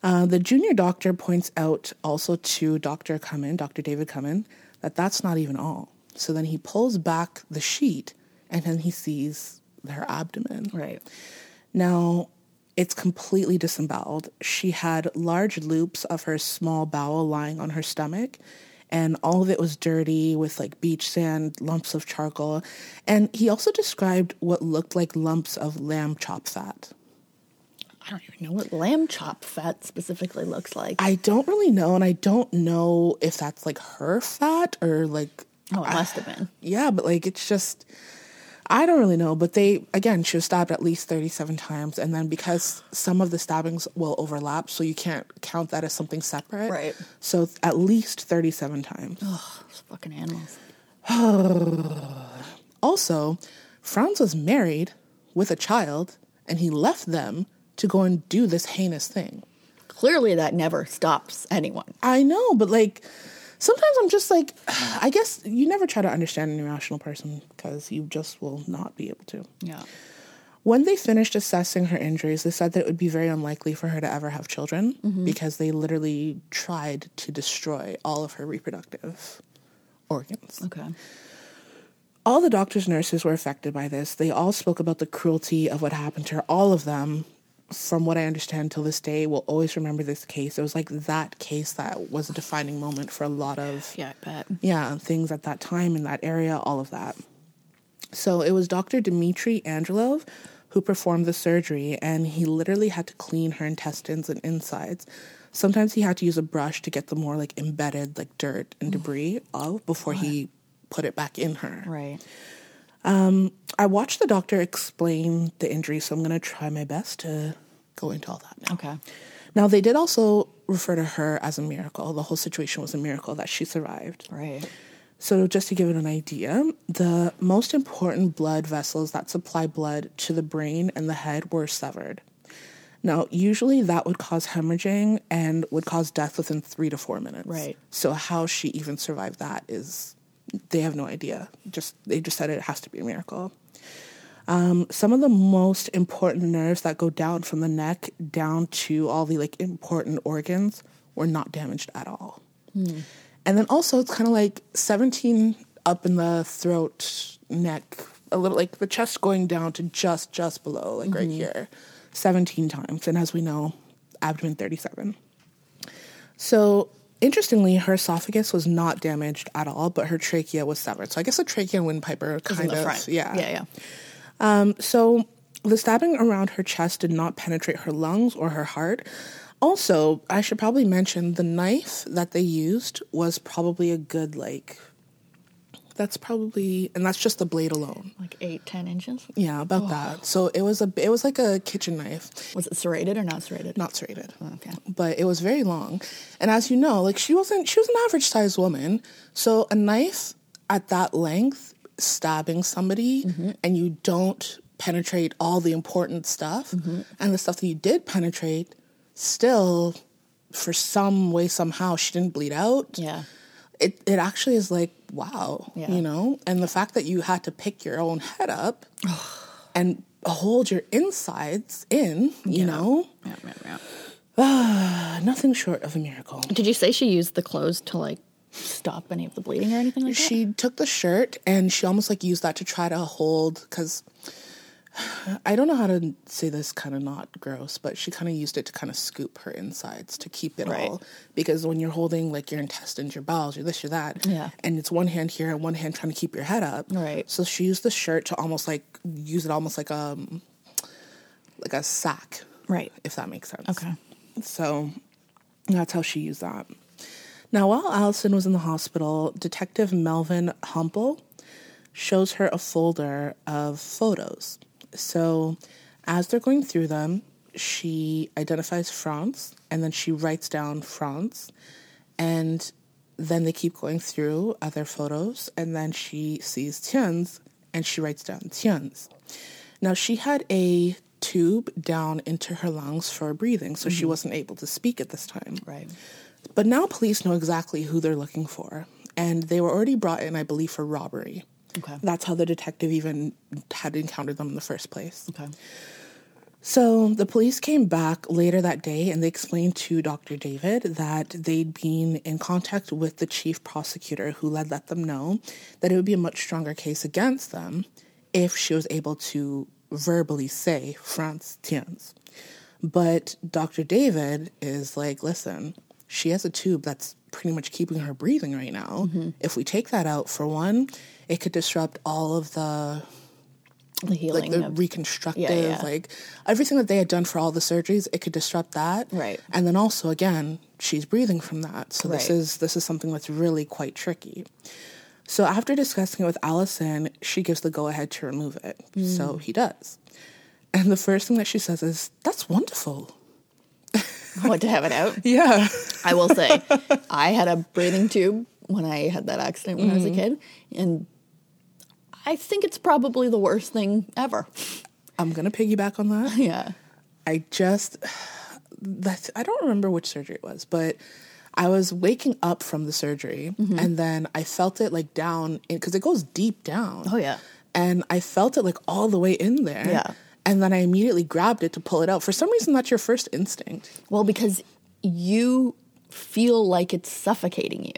Uh, the junior doctor points out also to Dr. Cummin, Dr. David Cummin, that that's not even all. So then he pulls back the sheet and then he sees her abdomen. Right. Now, it's completely disemboweled. She had large loops of her small bowel lying on her stomach, and all of it was dirty with like beach sand, lumps of charcoal. And he also described what looked like lumps of lamb chop fat. I don't even know what lamb chop fat specifically looks like. I don't really know, and I don't know if that's like her fat or like, oh, it must have been. yeah, but like it's just, I don't really know. But they, again, she was stabbed at least 37 times, and then because some of the stabbings will overlap, so you can't count that as something separate. Right. So at least 37 times. Ugh, fucking animals. Also, Frans was married with a child, and he left them to go and do this heinous thing. Clearly, that never stops anyone. I know, but like sometimes I'm just like, I guess you never try to understand an irrational person because you just will not be able to. Yeah. When they finished assessing her injuries, they said that it would be very unlikely for her to ever have children mm-hmm. because they literally tried to destroy all of her reproductive organs. Okay. All the doctors and nurses were affected by this. They all spoke about the cruelty of what happened to her. All of them, from what I understand till this day, will always remember this case. It was like that case that was a defining moment for a lot of Yeah, I bet. yeah, things at that time in that area, all of that. So it was Dr. Dmitry Angelov who performed the surgery, and he literally had to clean her intestines and insides. Sometimes he had to use a brush to get the more like embedded like dirt and debris off before he put it back in her. Right. Um, I watched the doctor explain the injury, so I'm going to try my best to go into all that now. Okay. Now, they did also refer to her as a miracle. The whole situation was a miracle that she survived. Right. So, just to give it an idea, the most important blood vessels that supply blood to the brain and the head were severed. Now, usually that would cause hemorrhaging and would cause death within three to four minutes. Right. So, how she even survived that is they have no idea. Just they just said it has to be a miracle. Um, some of the most important nerves that go down from the neck down to all the like important organs were not damaged at all. And then also it's kind of like 17 up in the throat, neck, a little like the chest going down to just just below, like right here, 17 times. And as we know, abdomen 37. So interestingly, her esophagus was not damaged at all, but her trachea was severed. So I guess the trachea and windpipe are kind of yeah. Yeah, yeah. Um, so the stabbing around her chest did not penetrate her lungs or her heart. Also, I should probably mention the knife that they used was probably a good like. That's probably, and that's just the blade alone. Like eight, ten inches. Yeah, about that. So it was a, it was like a kitchen knife, Was it serrated or not serrated? not serrated Okay. but it was very long. And as you know, like she wasn't she was an average sized woman. So a knife at that length stabbing somebody mm-hmm. and you don't penetrate all the important stuff mm-hmm. and the stuff that you did penetrate still for some way somehow she didn't bleed out. Yeah. It it actually is like wow, Yeah. you know? And the fact that you had to pick your own head up and hold your insides in, you know? Yeah, yeah, yeah. Nothing short of a miracle. Did you say she used the clothes to like stop any of the bleeding or anything like that? she took the shirt and she almost like used that to try to hold because I don't know how to say this kind of not gross, but she kind of used it to kind of scoop her insides to keep it Right. all. Because when you're holding like your intestines, your bowels, your this, your that, Yeah. and it's one hand here and one hand trying to keep your head up. Right. So she used the shirt to almost like use it almost like a like a sack, Right. if that makes sense. Okay. So that's how she used that. Now, while Allison was in the hospital, Detective Melvin Humple shows her a folder of photos. So as they're going through them, she identifies Frans and then she writes down Frans. And then they keep going through other photos and then she sees Theuns and she writes down Theuns. Now, she had a tube down into her lungs for breathing, so she mm-hmm. wasn't able to speak at this time. Right. But now police know exactly who they're looking for, and they were already brought in, I believe, for robbery. Okay. That's how the detective even had encountered them in the first place. Okay. So the police came back later that day and they explained to Dr. David that they'd been in contact with the chief prosecutor who had let them know that it would be a much stronger case against them if she was able to verbally say Frans Theuns. But Dr. David is like, listen, she has a tube that's pretty much keeping her breathing right now. Mm-hmm. If we take that out, for one, it could disrupt all of the The healing like the of reconstructive, yeah. like everything that they had done for all the surgeries, it could disrupt that. Right. And then also again, she's breathing from that. So this is this is something that's really quite tricky. So after discussing it with Allison, she gives the go ahead to remove it. So mm. he does. And the first thing that she says is, That's wonderful. what to have it out. Yeah. I will say, I had a breathing tube when I had that accident when I was a kid, and I think it's probably the worst thing ever. I'm gonna piggyback on that. Yeah. I just that's I don't remember which surgery it was, but I was waking up from the surgery Mm-hmm. and then I felt it like down because it goes deep down. Oh, yeah. And I felt it like all the way in there. Yeah. And then I immediately grabbed it to pull it out. For some reason that's your first instinct. Well, because you feel like it's suffocating you.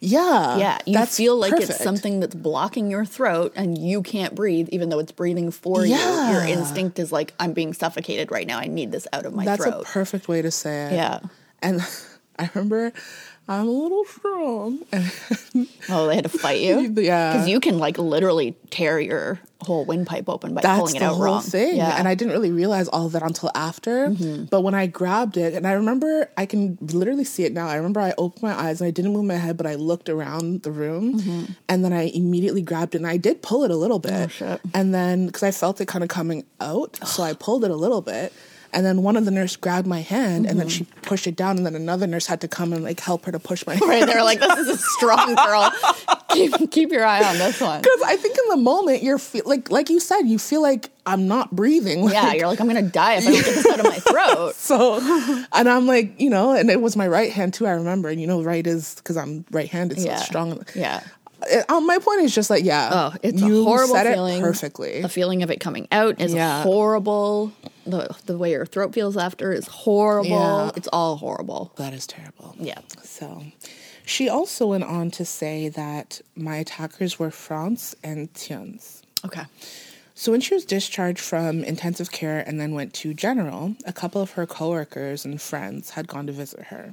Yeah. Yeah, you that's feel like it's something that's blocking your throat and you can't breathe, even though it's breathing for you. Your instinct is like, I'm being suffocated right now. I need this out of my That's throat. a perfect way to say it. Yeah. And I remember I'm a little strong. Oh, they had to fight you? Yeah. Because you can like literally tear your whole windpipe open by that's pulling it out whole wrong. thing. Yeah. Mm-hmm. And I didn't really realize all of that until after. But when I grabbed it, and I remember I can literally see it now. I remember I opened my eyes and I didn't move my head, but I looked around the room Mm-hmm. and then I immediately grabbed it and I did pull it a little bit. Oh, shit. And then because I felt it kind of coming out, so I pulled it a little bit. And then one of the nurse grabbed my hand and then mm-hmm. she pushed it down and then another nurse had to come and like help her to push my right. They're like, this is a strong girl. keep, keep your eye on this one. Because I think in the moment you're feel, like like you said, you feel like I'm not breathing. Yeah, you're like, I'm going to die if I don't get this out of my throat. So, and I'm like, you know, and it was my right hand too. I remember, and you know, right is because I'm right-handed, so Yeah. it's strong. Yeah. Uh, my point is just like, yeah. Oh, it's you a horrible said feeling. It perfectly. The feeling of it coming out is Yeah. horrible. The the way your throat feels after is horrible. Yeah. It's all horrible. that is terrible. Yeah. So, she also went on to say that my attackers were Frans and Theuns. Okay. So when she was discharged from intensive care and then went to general, a couple of her coworkers and friends had gone to visit her.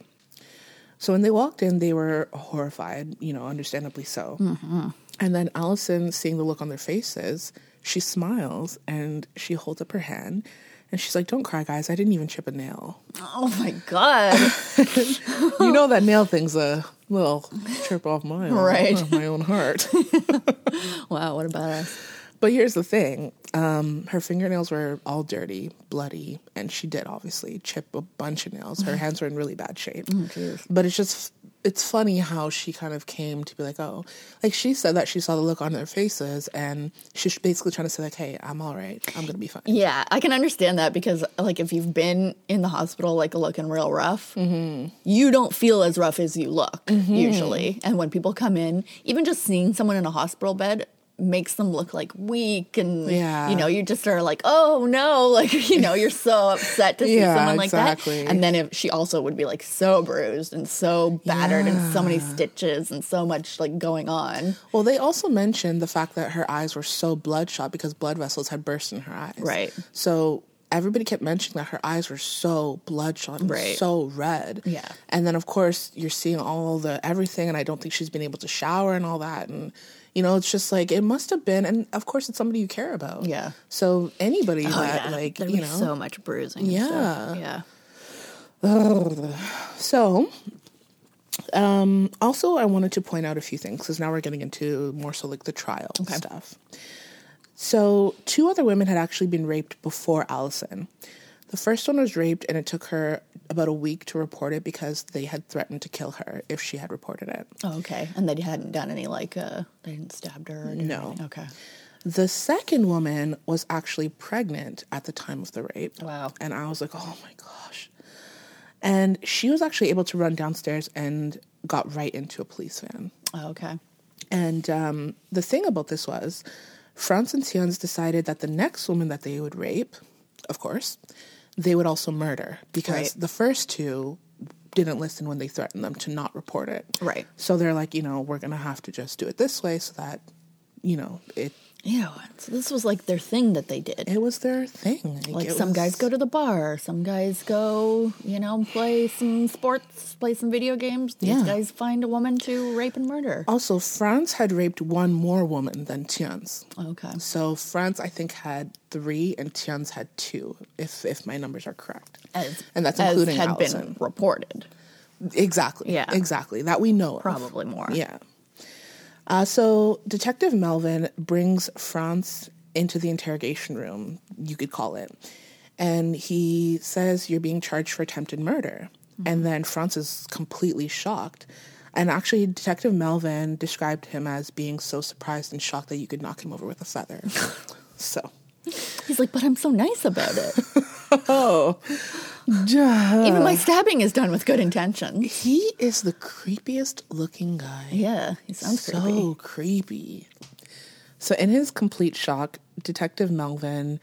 So when they walked in, they were horrified, you know, understandably so. Mm-hmm. And then Allison, seeing the look on their faces, she smiles and she holds up her hand and she's like, "Don't cry, guys. I didn't even chip a nail. Oh my god. you know that nail thing's a little chip off my own, Right. off my own heart." wow, what about badass. But here's the thing um, her fingernails were all dirty, bloody, and she did obviously chip a bunch of nails. Her hands were in really bad shape. but it's just, it's funny how she kind of came to be like, oh, like she said that she saw the look on their faces, and she's basically trying to say, like, hey, I'm all right. I'm going to be fine. Yeah, I can understand that because, like, if you've been in the hospital, like, looking real rough, Mm-hmm. you don't feel as rough as you look usually. And when people come in, even just seeing someone in a hospital bed makes them look like weak and Yeah. you know you just are like oh no like you know you're so upset to see Yeah, someone like exactly. that and then if she also would be like so bruised and so battered and so many stitches and so much like going on Well, they also mentioned the fact that her eyes were so bloodshot because blood vessels had burst in her eyes. Right. So everybody kept mentioning that her eyes were so bloodshot and Right. so red. Yeah. And then of course you're seeing all the everything and I don't think she's been able to shower and all that and you know, it's just like it must have been and of course it's somebody you care about. Yeah. So anybody oh that yeah like, there you know so much bruising and stuff. Yeah. yeah So, um, also, I wanted to point out a few things because now we're getting into more so like the trial stuff. So, two other women had actually been raped before Allison. The first one was raped, and it took her about a week to report it because they had threatened to kill her if she had reported it. Oh, okay. And they hadn't done any like uh they hadn't stabbed her or No. anything? Okay. The second woman was actually pregnant at the time of the rape. Wow. And I was like, oh my gosh. And she was actually able to run downstairs and got right into a police van. Oh, okay. And um, the thing about this was, Frans and Theuns decided that the next woman that they would rape, of course, they would also murder because Right. the first two didn't listen when they threatened them to not report it. Right. So they're like, you know, we're going to have to just do it this way so that, you know, it Ew. So this was like their thing that they did. it was their thing. like it some was- guys go to the bar, some guys go, you know, play some sports, play some video games. These Yeah. guys find a woman to rape and murder. Also, Frans had raped one more woman than Theuns. Okay. So Frans, I think, had three, and Theuns had two, if if my numbers are correct. As, and that's including had Allison. been reported. Exactly. Yeah. Exactly. That we know of. Probably more. Yeah. Uh, so Detective Melvin brings Frans into the interrogation room, you could call it, and he says, You're being charged for attempted murder. And then Frans is completely shocked. And actually, Detective Melvin described him as being so surprised and shocked that you could knock him over with a feather. so. He's like, but I'm so nice about it. Oh. Even my stabbing is done with good intentions. He is the creepiest looking guy. Yeah, he sounds so creepy. creepy. So, in his complete shock, Detective Melvin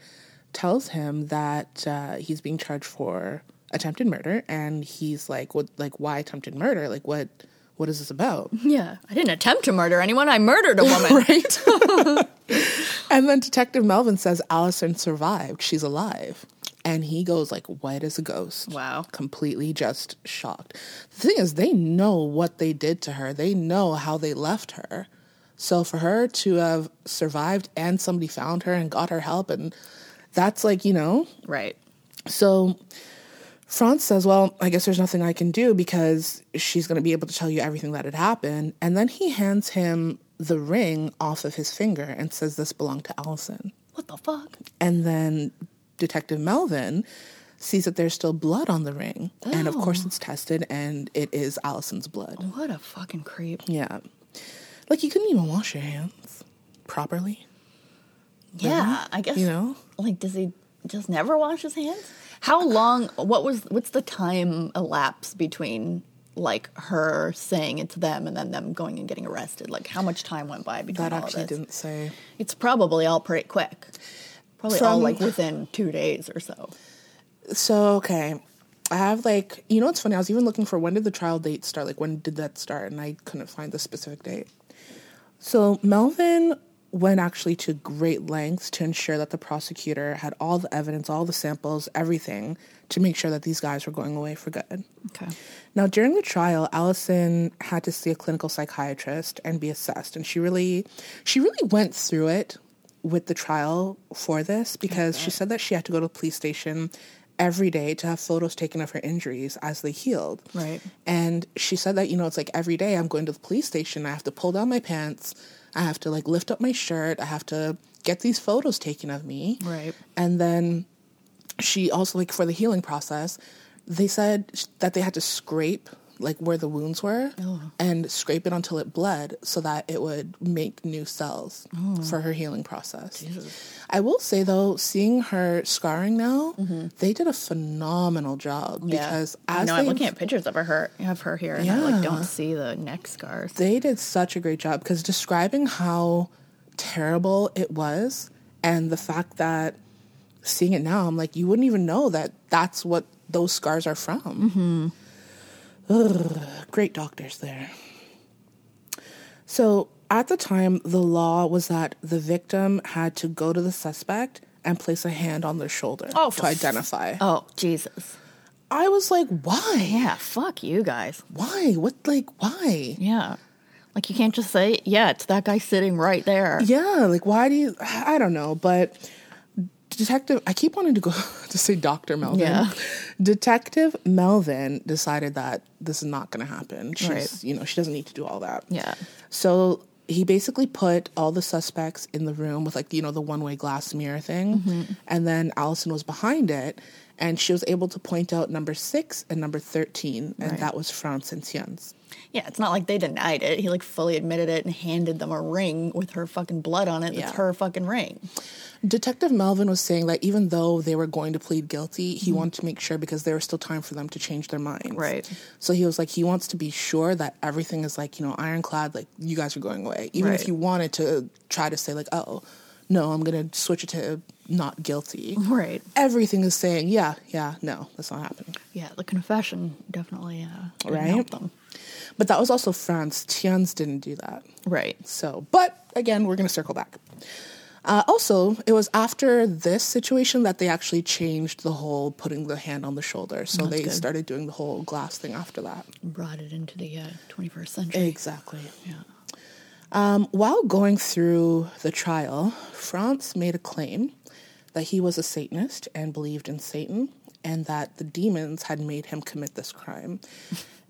tells him that uh, he's being charged for attempted murder, and he's like, "What? Like, why attempted murder? Like, what? What is this about?" Yeah, I didn't attempt to murder anyone. I murdered a woman. right? and then Detective Melvin says Allison survived. She's alive. And he goes like white as a ghost. Wow. Completely just shocked. The thing is, they know what they did to her. They know how they left her. So for her to have survived and somebody found her and got her help and that's like, you know, Right. so Frans says, Well, I guess there's nothing I can do because she's going to be able to tell you everything that had happened. And then he hands him the ring off of his finger and says, This belonged to Allison. What the fuck? And then Detective Melvin sees that there's still blood on the ring. And of course, oh. it's tested and it is Allison's blood. What a fucking creep. Yeah. Like, you couldn't even wash your hands properly, Yeah, I guess. you know? Like, does he just never wash his hands? How long? What was? What's the time elapse between like her saying it to them and then them going and getting arrested? Like how much time went by between That all actually of this? didn't say. It's probably all pretty quick. Probably all From- like within two days or so. So okay, I have like you know what's funny? I was even looking for when did the trial date start? Like when did that start? And I couldn't find the specific date. So Melvin went actually to great lengths to ensure that the prosecutor had all the evidence, all the samples, everything to make sure that these guys were going away for good. Okay. Now, during the trial, Allison had to see a clinical psychiatrist and be assessed, and she really, she really went through it with the trial for this because she said that she had to go to the police station every day to have photos taken of her injuries as they healed. Right. And she said that, you know, it's like every day I'm going to the police station, I have to pull down my pants, I have to like lift up my shirt, I have to get these photos taken of me. Right. And then she also like for the healing process, they said that they had to scrape like where the wounds were oh. and scrape it until it bled so that it would make new cells oh. for her healing process. I will say though, seeing her scarring now, mm-hmm. they did a phenomenal job because as no, I'm looking at pictures of her of her here, and I like Yeah. don't see the neck scars. they did such a great job because describing how terrible it was and the fact that seeing it now i'm like you wouldn't even know that that's what those scars are from mm-hmm. Ugh, great doctors there so at the time the law was that the victim had to go to the suspect and place a hand on their shoulder Oh, to identify Oh Jesus! i was like why Yeah, fuck you guys. why what like why Yeah, like you can't just say, yeah, it's that guy sitting right there. Yeah, like why do you? I don't know, but detective. I keep wanting to go to say Doctor Melvin. Yeah. Detective Melvin decided that this is not going to happen. She's, Right. you know, she doesn't need to do all that. Yeah. So he basically put all the suspects in the room with like you know the one way glass mirror thing, Mm-hmm. and then Allison was behind it, and she was able to point out number six and number thirteen, and Right. that was Frans and Theuns. Yeah, it's not like they denied it. He like fully admitted it and handed them a ring with her fucking blood on it. Yeah. That's her fucking ring. Detective Melvin was saying that even though they were going to plead guilty, he wanted to make sure because there was still time for them to change their minds. Mm-hmm. Right. So he was like, he wants to be sure that everything is like, you know, ironclad, like you guys are going away. Even if you wanted to try to say, like, oh, no, I'm going to switch it to not guilty. Right. Everything is saying, yeah, yeah, no, that's not happening. Yeah, the confession definitely uh, didn't Right. help them. But that was also Frans. Theuns didn't do that. Right. So, but again, we're going to circle back. Uh, also, it was after this situation that they actually changed the whole putting the hand on the shoulder. So That's they good. started doing the whole glass thing after that. Brought it into the uh, 21st century. Exactly. Yeah. Um, while going through the trial, Frans made a claim that he was a Satanist and believed in Satan, and that the demons had made him commit this crime.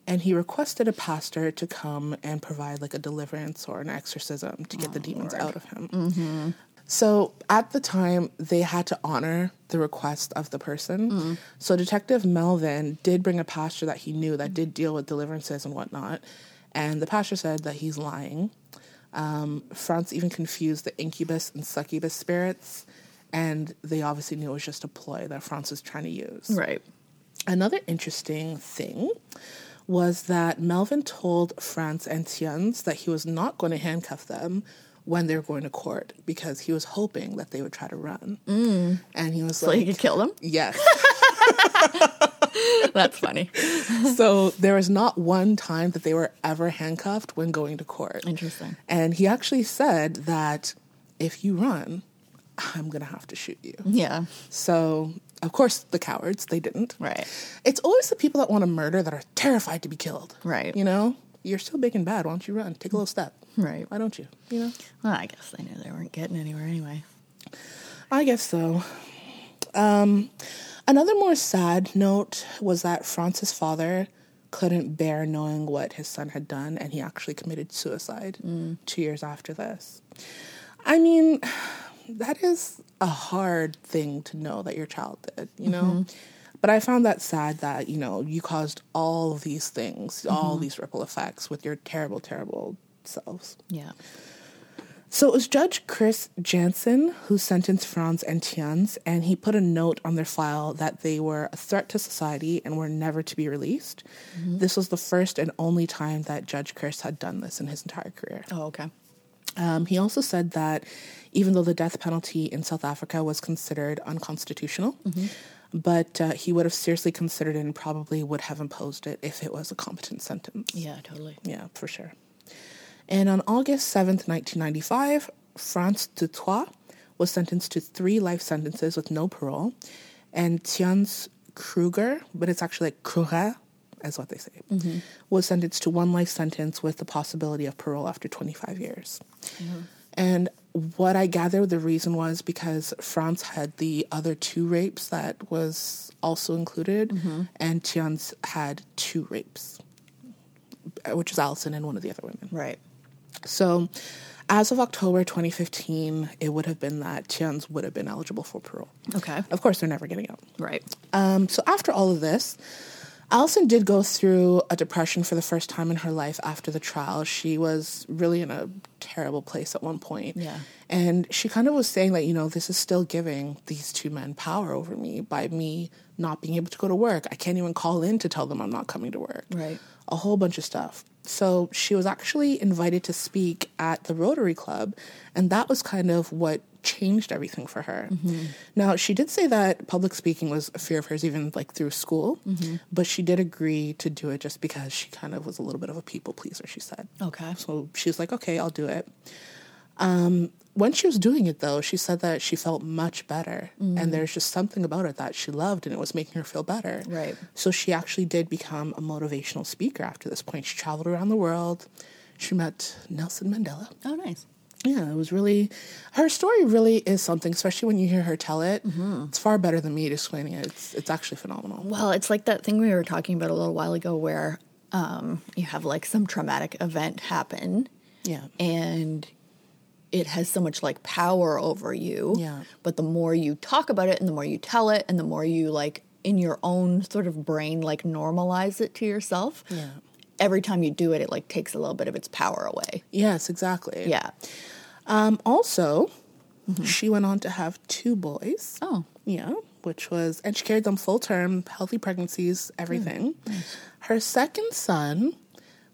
And he requested a pastor to come and provide like a deliverance or an exorcism to get the demons out of him. So at the time, they had to honor the request of the person. So Detective Melvin did bring a pastor that he knew that did deal with deliverances and whatnot. And the pastor said that he's lying. Um, Frans even confused the incubus and succubus spirits. And they obviously knew it was just a ploy that Frans was trying to use. Right. Another interesting thing was that Melvin told Frans and Theuns that he was not going to handcuff them when they were going to court because he was hoping that they would try to run. Mm. And he was So like, you could kill them? Yes. That's funny. so there was not one time that they were ever handcuffed when going to court. Interesting. And he actually said that if you run, I'm going to have to shoot you. Yeah. So, of course, the cowards, they didn't. Right. It's always the people that want to murder that are terrified to be killed. Right. You know? You're still big and bad. Why don't you run? Take a little step. Right. Why don't you? You know? Well, I guess they knew they weren't getting anywhere anyway. I guess so. Um, another more sad note was that Francis' father couldn't bear knowing what his son had done, and he actually committed suicide two years after this. I mean, that is a hard thing to know that your child did, you know? Mm-hmm. But I found that sad that, you know, you caused all of these things, all mm-hmm. these ripple effects with your terrible, terrible selves. Yeah. So it was Judge Chris Jansen who sentenced Frans and Theuns, and he put a note on their file that they were a threat to society and were never to be released. Mm-hmm. This was the first and only time that Judge Chris had done this in his entire career. Oh, okay. Um, he also said that even though the death penalty in South Africa was considered unconstitutional, but uh, he would have seriously considered it and probably would have imposed it if it was a competent sentence. Yeah, totally. Yeah, for sure. And on August 7th, 1995, Frans du Toit was sentenced to three life sentences with no parole. And Theuns Kruger, but it's actually like Kruger, as what they say, was sentenced to one life sentence with the possibility of parole after 25 years. And what I gather the reason was because Frans had the other two rapes that was also included, and Theuns had two rapes, uh, which is Allison and one of the other women. Right. So, as of October 2015, it would have been that Theuns would have been eligible for parole. Okay. Of course, they're never getting out. Right. Um, so, after all of this, Allison did go through a depression for the first time in her life after the trial. She was really in a terrible place at one point. Yeah. And she kind of was saying that, you know, this is still giving these two men power over me by me not being able to go to work. I can't even call in to tell them I'm not coming to work. Right. A whole bunch of stuff. So she was actually invited to speak at the Rotary Club, and that was kind of what changed everything for her. Mm-hmm. Now, she did say that public speaking was a fear of hers, even like through school, mm-hmm. but she did agree to do it just because she kind of was a little bit of a people pleaser, she said. Okay. So she was like, okay, I'll do it. Um, when she was doing it, though, she said that she felt much better. And mm-hmm. there's just something about it that she loved, and it was making her feel better. Right. So she actually did become a motivational speaker after this point. She traveled around the world. She met Nelson Mandela. Oh, nice. Yeah, it was really, her story really is something, especially when you hear her tell it. It's far better than me explaining it. It's, it's actually phenomenal. Well, it's like that thing we were talking about a little while ago where um, you have like some traumatic event happen Yeah. and it has so much like power over you. Yeah. But the more you talk about it and the more you tell it and the more you like in your own sort of brain like normalize it to yourself. Yeah. Every time you do it, it like takes a little bit of its power away. Yes, exactly. Yeah. Um, also, she went on to have two boys. Oh. Yeah, which was, and she carried them full term, healthy pregnancies, everything. Her second son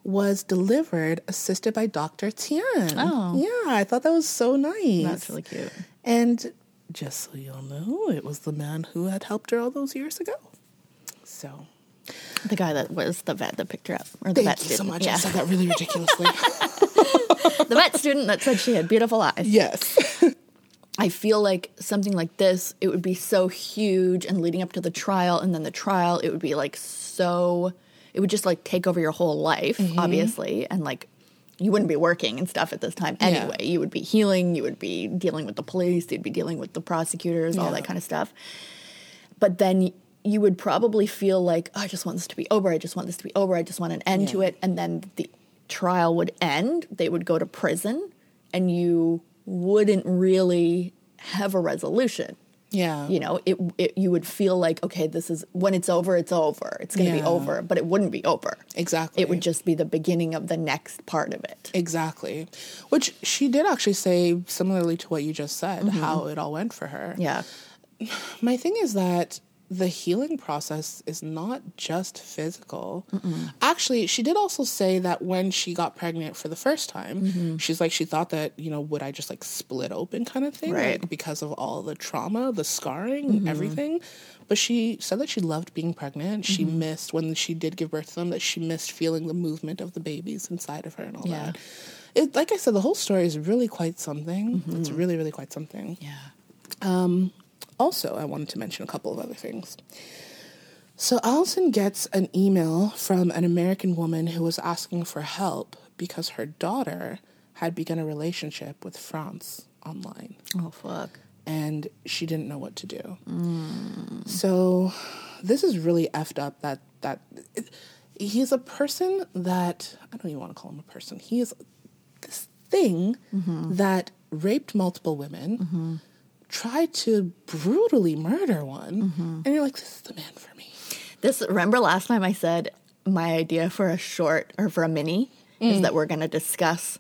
was delivered assisted by Dr. Tiaan. Oh. Yeah, I thought that was so nice. That's really cute. And just so you'll know, it was the man who had helped her all those years ago. So, The guy that was the vet that picked her up, or the thank vet you so student. much. Yeah. I said that really ridiculously. the vet student that said she had beautiful eyes. yes. I feel like something like this, it would be so huge and leading up to the trial, and then the trial, it would be like so, it would just like take over your whole life, Mm-hmm. obviously, and like you wouldn't be working and stuff at this time anyway. You would be healing, you would be dealing with the police, you'd be dealing with the prosecutors, all that kind of stuff. But then you would probably feel like, oh, I just want this to be over. I just want this to be over. I just want an end to it. And then the trial would end. They would go to prison, and you wouldn't really have a resolution. Yeah. You know, it, it you would feel like, okay, this is when it's over, it's over. It's going to be over, but it wouldn't be over. Exactly. It would just be the beginning of the next part of it. Exactly. Which she did actually say, similarly to what you just said, mm-hmm. how it all went for her. Yeah. My thing is that the healing process is not just physical. Actually, she did also say that when she got pregnant for the first time, mm-hmm. she's like, she thought that, you know, would I just like split open kind of thing? Right. Like, because of all the trauma, the scarring, mm-hmm. everything. But she said that she loved being pregnant. She mm-hmm. missed, when she did give birth to them, that she missed feeling the movement of the babies inside of her and all Yeah. that. It, like I said, the whole story is really quite something. It's really, really quite something. Yeah. Um, Also, I wanted to mention a couple of other things. So, Allison gets an email from an American woman who was asking for help because her daughter had begun a relationship with Frans online Oh, fuck. and she didn't know what to do. Mm. So, this is really effed up that, that it, he's a person that, I don't even want to call him a person, he is this thing mm-hmm. that raped multiple women mm-hmm. Tried to brutally murder one, mm-hmm. and you're like, this is the man for me. This remember last time I said my idea for a short or for a mini is mm. that we're going to discuss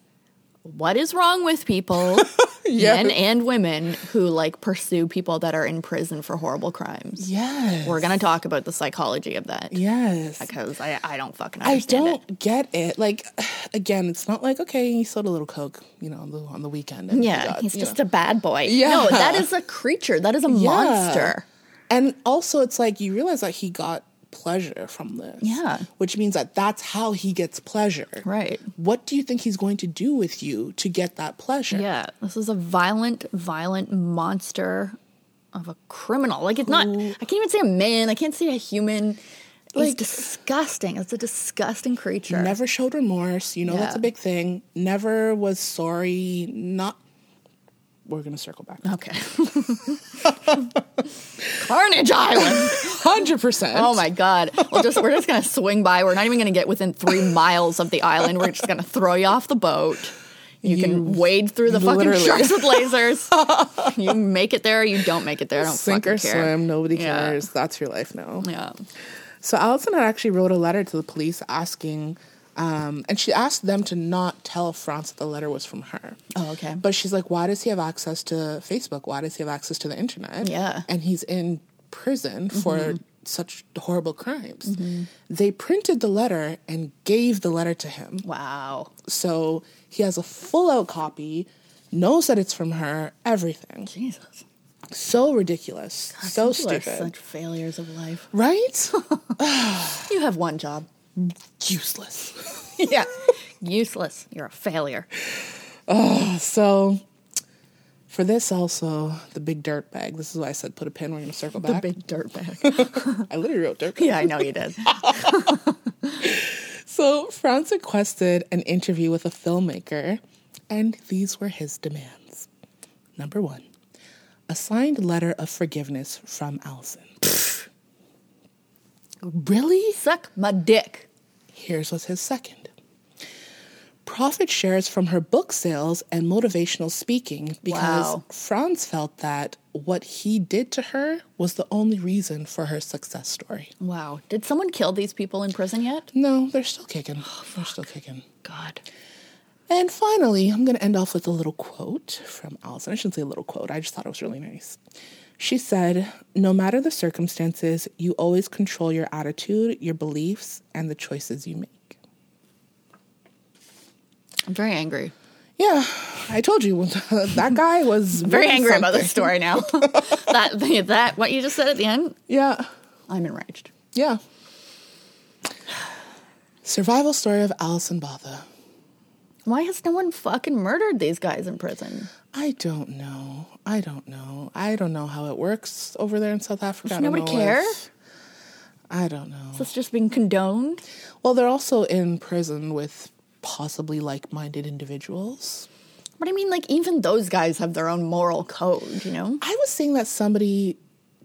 what is wrong with people, Yeah. men and women, who like pursue people that are in prison for horrible crimes. Yes. We're gonna talk about the psychology of that Yes. because I, I don't fucking I don't it. get it. Like, again, it's not like okay, he sold a little coke, you know, on the, on the weekend. And he Yeah, got, he's just know. a bad boy. Yeah. No, that is a creature. That is a Yeah. monster. And also, it's like you realize that he got pleasure from this. Yeah. which means that that's how he gets pleasure. Right. What do you think he's going to do with you to get that pleasure? Yeah, this is a violent, violent monster of a criminal. Like it's not. I can't even say a man. I can't say a human. It's Like- disgusting. It's a disgusting creature. Never showed remorse. You know that's a big thing. Never was sorry. Not. We're gonna circle back. Okay. Carnage Island. Hundred percent. Oh my god. We'll just we're just gonna swing by. We're not even gonna get within three miles of the island. We're just gonna throw you off the boat. You, can wade through the fucking sharks with lasers. you make it there, you don't make it there. I don't Sink or care. swim. Nobody Yeah. cares. That's your life now. Yeah. So Allison had actually wrote a letter to the police asking, um, and she asked them to not tell Frans that the letter was from her. Oh, okay. But she's like, why does he have access to Facebook? Why does he have access to the internet? Yeah. And he's in prison for Mm-hmm. such horrible crimes. They printed the letter and gave the letter to him. Wow. So he has a full out copy, knows that it's from her, everything. Jesus. So ridiculous. so People are stupid. such failures of life. right? You have one job. Useless. yeah. Useless. You're a failure. Ah, so for this also, the big dirt bag. This is why I said put a pin, we're gonna circle back. The big dirtbag. I literally wrote dirt bag. yeah, I know you did. So Frans requested an interview with a filmmaker, and these were his demands. Number one, a signed letter of forgiveness from Allison. really? Suck my dick. Here's what's his second. Profit shares from her book sales and motivational speaking because Wow. Frans felt that what he did to her was the only reason for her success story. Wow. Did someone kill these people in prison yet? No, they're still kicking. Oh, they're still kicking. God. And finally, I'm going to end off with a little quote from Allison. I shouldn't say a little quote, I just thought it was really nice. She said, No matter the circumstances, you always control your attitude, your beliefs, and the choices you make. I'm very angry. Yeah, I told you that guy was Very angry about this story now. that that what you just said at the end, Yeah, I'm enraged. yeah. Survival story of Allison Botha. Why has no one fucking murdered these guys in prison? I don't know. I don't know. I don't know how it works over there in South Africa. Does nobody care? if- I don't know. Is this just being condoned? Well, they're also in prison with possibly like-minded individuals. But I mean, like, even those guys have their own moral code, you know? I was saying that somebody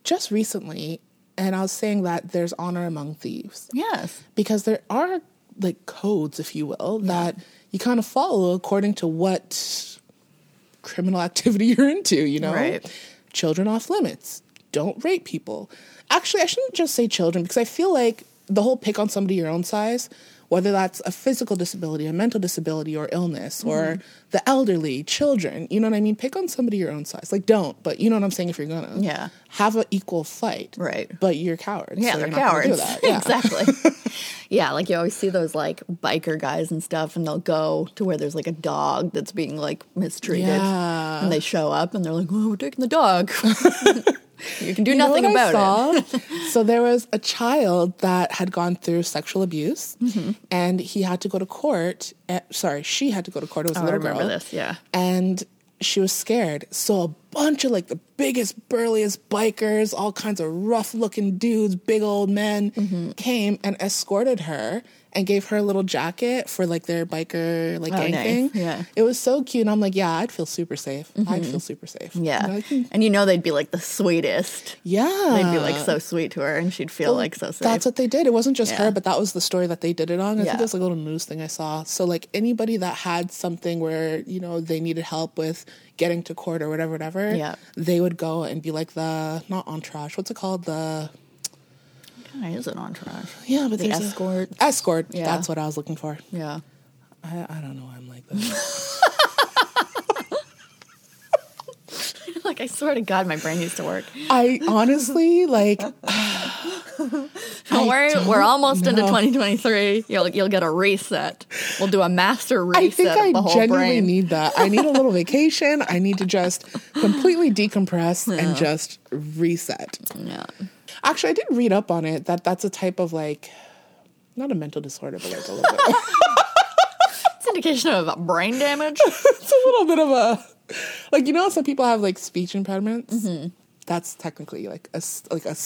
just recently, and I was saying that there's honor among thieves. Yes. because there are like codes, if you will, that you kind of follow according to what criminal activity you're into, you know? Right. Children off limits. Don't rape people. Actually, I shouldn't just say children because I feel like the whole pick on somebody your own size, whether that's a physical disability, a mental disability, or illness, or Mm-hmm. the elderly, children, you know what I mean? Pick on somebody your own size. Like, don't, but you know what I'm saying if you're gonna. Yeah. Have an equal fight. Right. But you're cowards. Yeah, so they're cowards. that. Yeah. exactly. yeah, like you always see those like biker guys and stuff, and they'll go to where there's like a dog that's being like mistreated, Yeah. and they show up and they're like, "Oh, we're taking the dog." you can do You nothing I about it. so there was a child that had gone through sexual abuse, Mm-hmm. and he had to go to court. eh, sorry, she had to go to court. It was a Oh, I little remember girl. this, yeah. and she was scared. So a bunch of like the biggest, burliest bikers, all kinds of rough-looking dudes, big old men, Mm-hmm. came and escorted her. And gave her a little jacket for like their biker like Oh, gang nice. thing. Yeah. Mm-hmm. it was so cute. And I'm like, yeah, I'd feel super safe. I'd feel super safe. Yeah, know, I and you know they'd be like the sweetest. yeah. They'd be like so sweet to her, and she'd feel like so safe. That's what they did. It wasn't just Yeah. her, but that was the story that they did it on. I Yeah. think it was like a little news thing I saw. So like anybody that had something where you know they needed help with getting to court or whatever, whatever, Yeah. they would go and be like the not entourage. What's it called? The Why is it entourage? yeah, but The there's a- escort. escort. Yeah. That's what I was looking for. Yeah. I, I don't know. why I'm like this. like, I swear to God, my brain used to work. I honestly like Don't worry, we're almost into 2023. You'll you'll get a reset. We'll do a master reset I think I genuinely brain. need that. I need a little vacation. I need to just completely decompress and just reset. yeah. Actually, I did read up on it that that's a type of like not a mental disorder, but like a little bit. It's indication of brain damage. it's a little bit of a like you know some people have like speech impediments. Mm-hmm. That's technically like a like a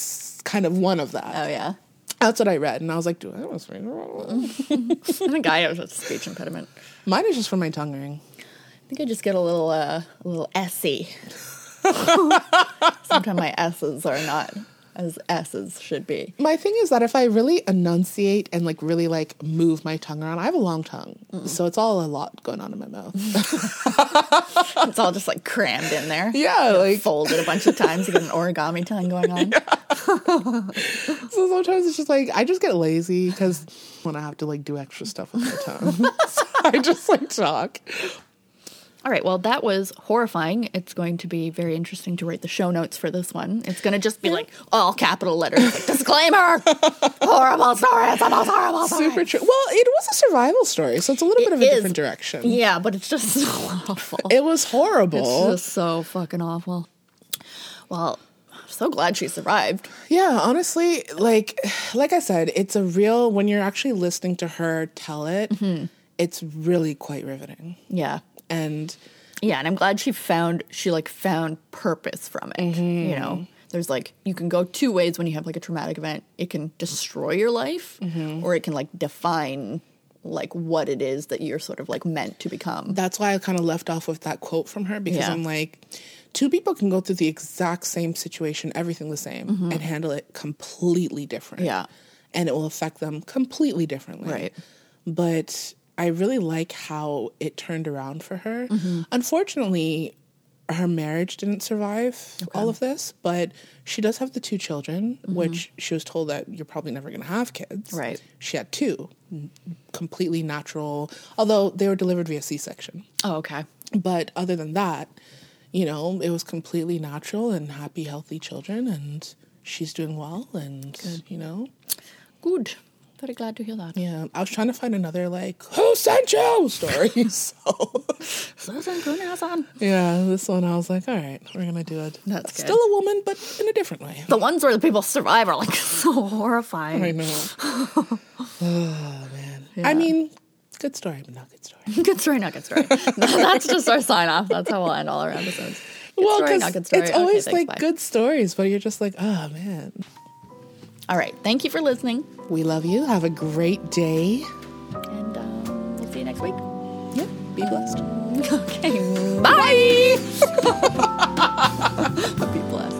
kind of one of that. Oh yeah. That's what I read, and I was like, "Do I almost read it wrong?" I think I have a speech impediment. Mine is just from my tongue ring. I think I just get a little uh, a little essy. Sometimes my s's are not as s's should be. My thing is that if I really enunciate and like really like move my tongue around, I have a long tongue, so it's all a lot going on in my mouth. It's all just like crammed in there. yeah, like Folded a bunch of times. You get an origami tongue going on. so sometimes it's just like I just get lazy because when I have to like do extra stuff with my tongue, so I just like talk. All right, well, that was horrifying. It's going to be very interesting to write the show notes for this one. It's going to just be like all capital letters, like, disclaimer, horrible story, it's the most horrible story. Super true. Well, it was a survival story, so it's a little bit of a is. different direction. Yeah, but it's just so awful. It was horrible. It's just so fucking awful. Well, I'm so glad she survived. Yeah, honestly, like like I said, it's a real when you're actually listening to her tell it, Mm-hmm. it's really quite riveting. Yeah. And Yeah, and I'm glad she found she like found purpose from it. You know, there's like you can go two ways when you have like a traumatic event. It can destroy your life, or it can like define like what it is that you're sort of like meant to become. that's why I kind of left off with that quote from her because Yeah. I'm like two people can go through the exact same situation, everything the same and handle it completely different. Mm-hmm. Yeah. And it will affect them completely differently. Right. But I really like how it turned around for her. Mm-hmm. Unfortunately, her marriage didn't survive all of this, but she does have the two children, which she was told that you're probably never going to have kids. Mm-hmm. Right. She had two, completely natural, although they were delivered via C section. Oh, okay. But other than that, you know, it was completely natural and happy, healthy children, and she's doing well. And, you know, Good. Very glad to hear that. yeah, I was trying to find another, like, who sent you story. so, Susan yeah, this one I was like, all right, we're going to do it. That's good. Still a woman, but in a different way. The ones where the people survive are like so horrifying. I know. oh, man. I mean, good story, but not good story. Good story, not good story. That's just our sign off. That's how we'll end all our episodes. Good well, because not good story. it's Okay, always thanks, like bye. good stories, but you're just like, oh, man. All right. Thank you for listening. We love you. Have a great day. And um, we'll see you next week. Yeah, be blessed. Okay. Bye.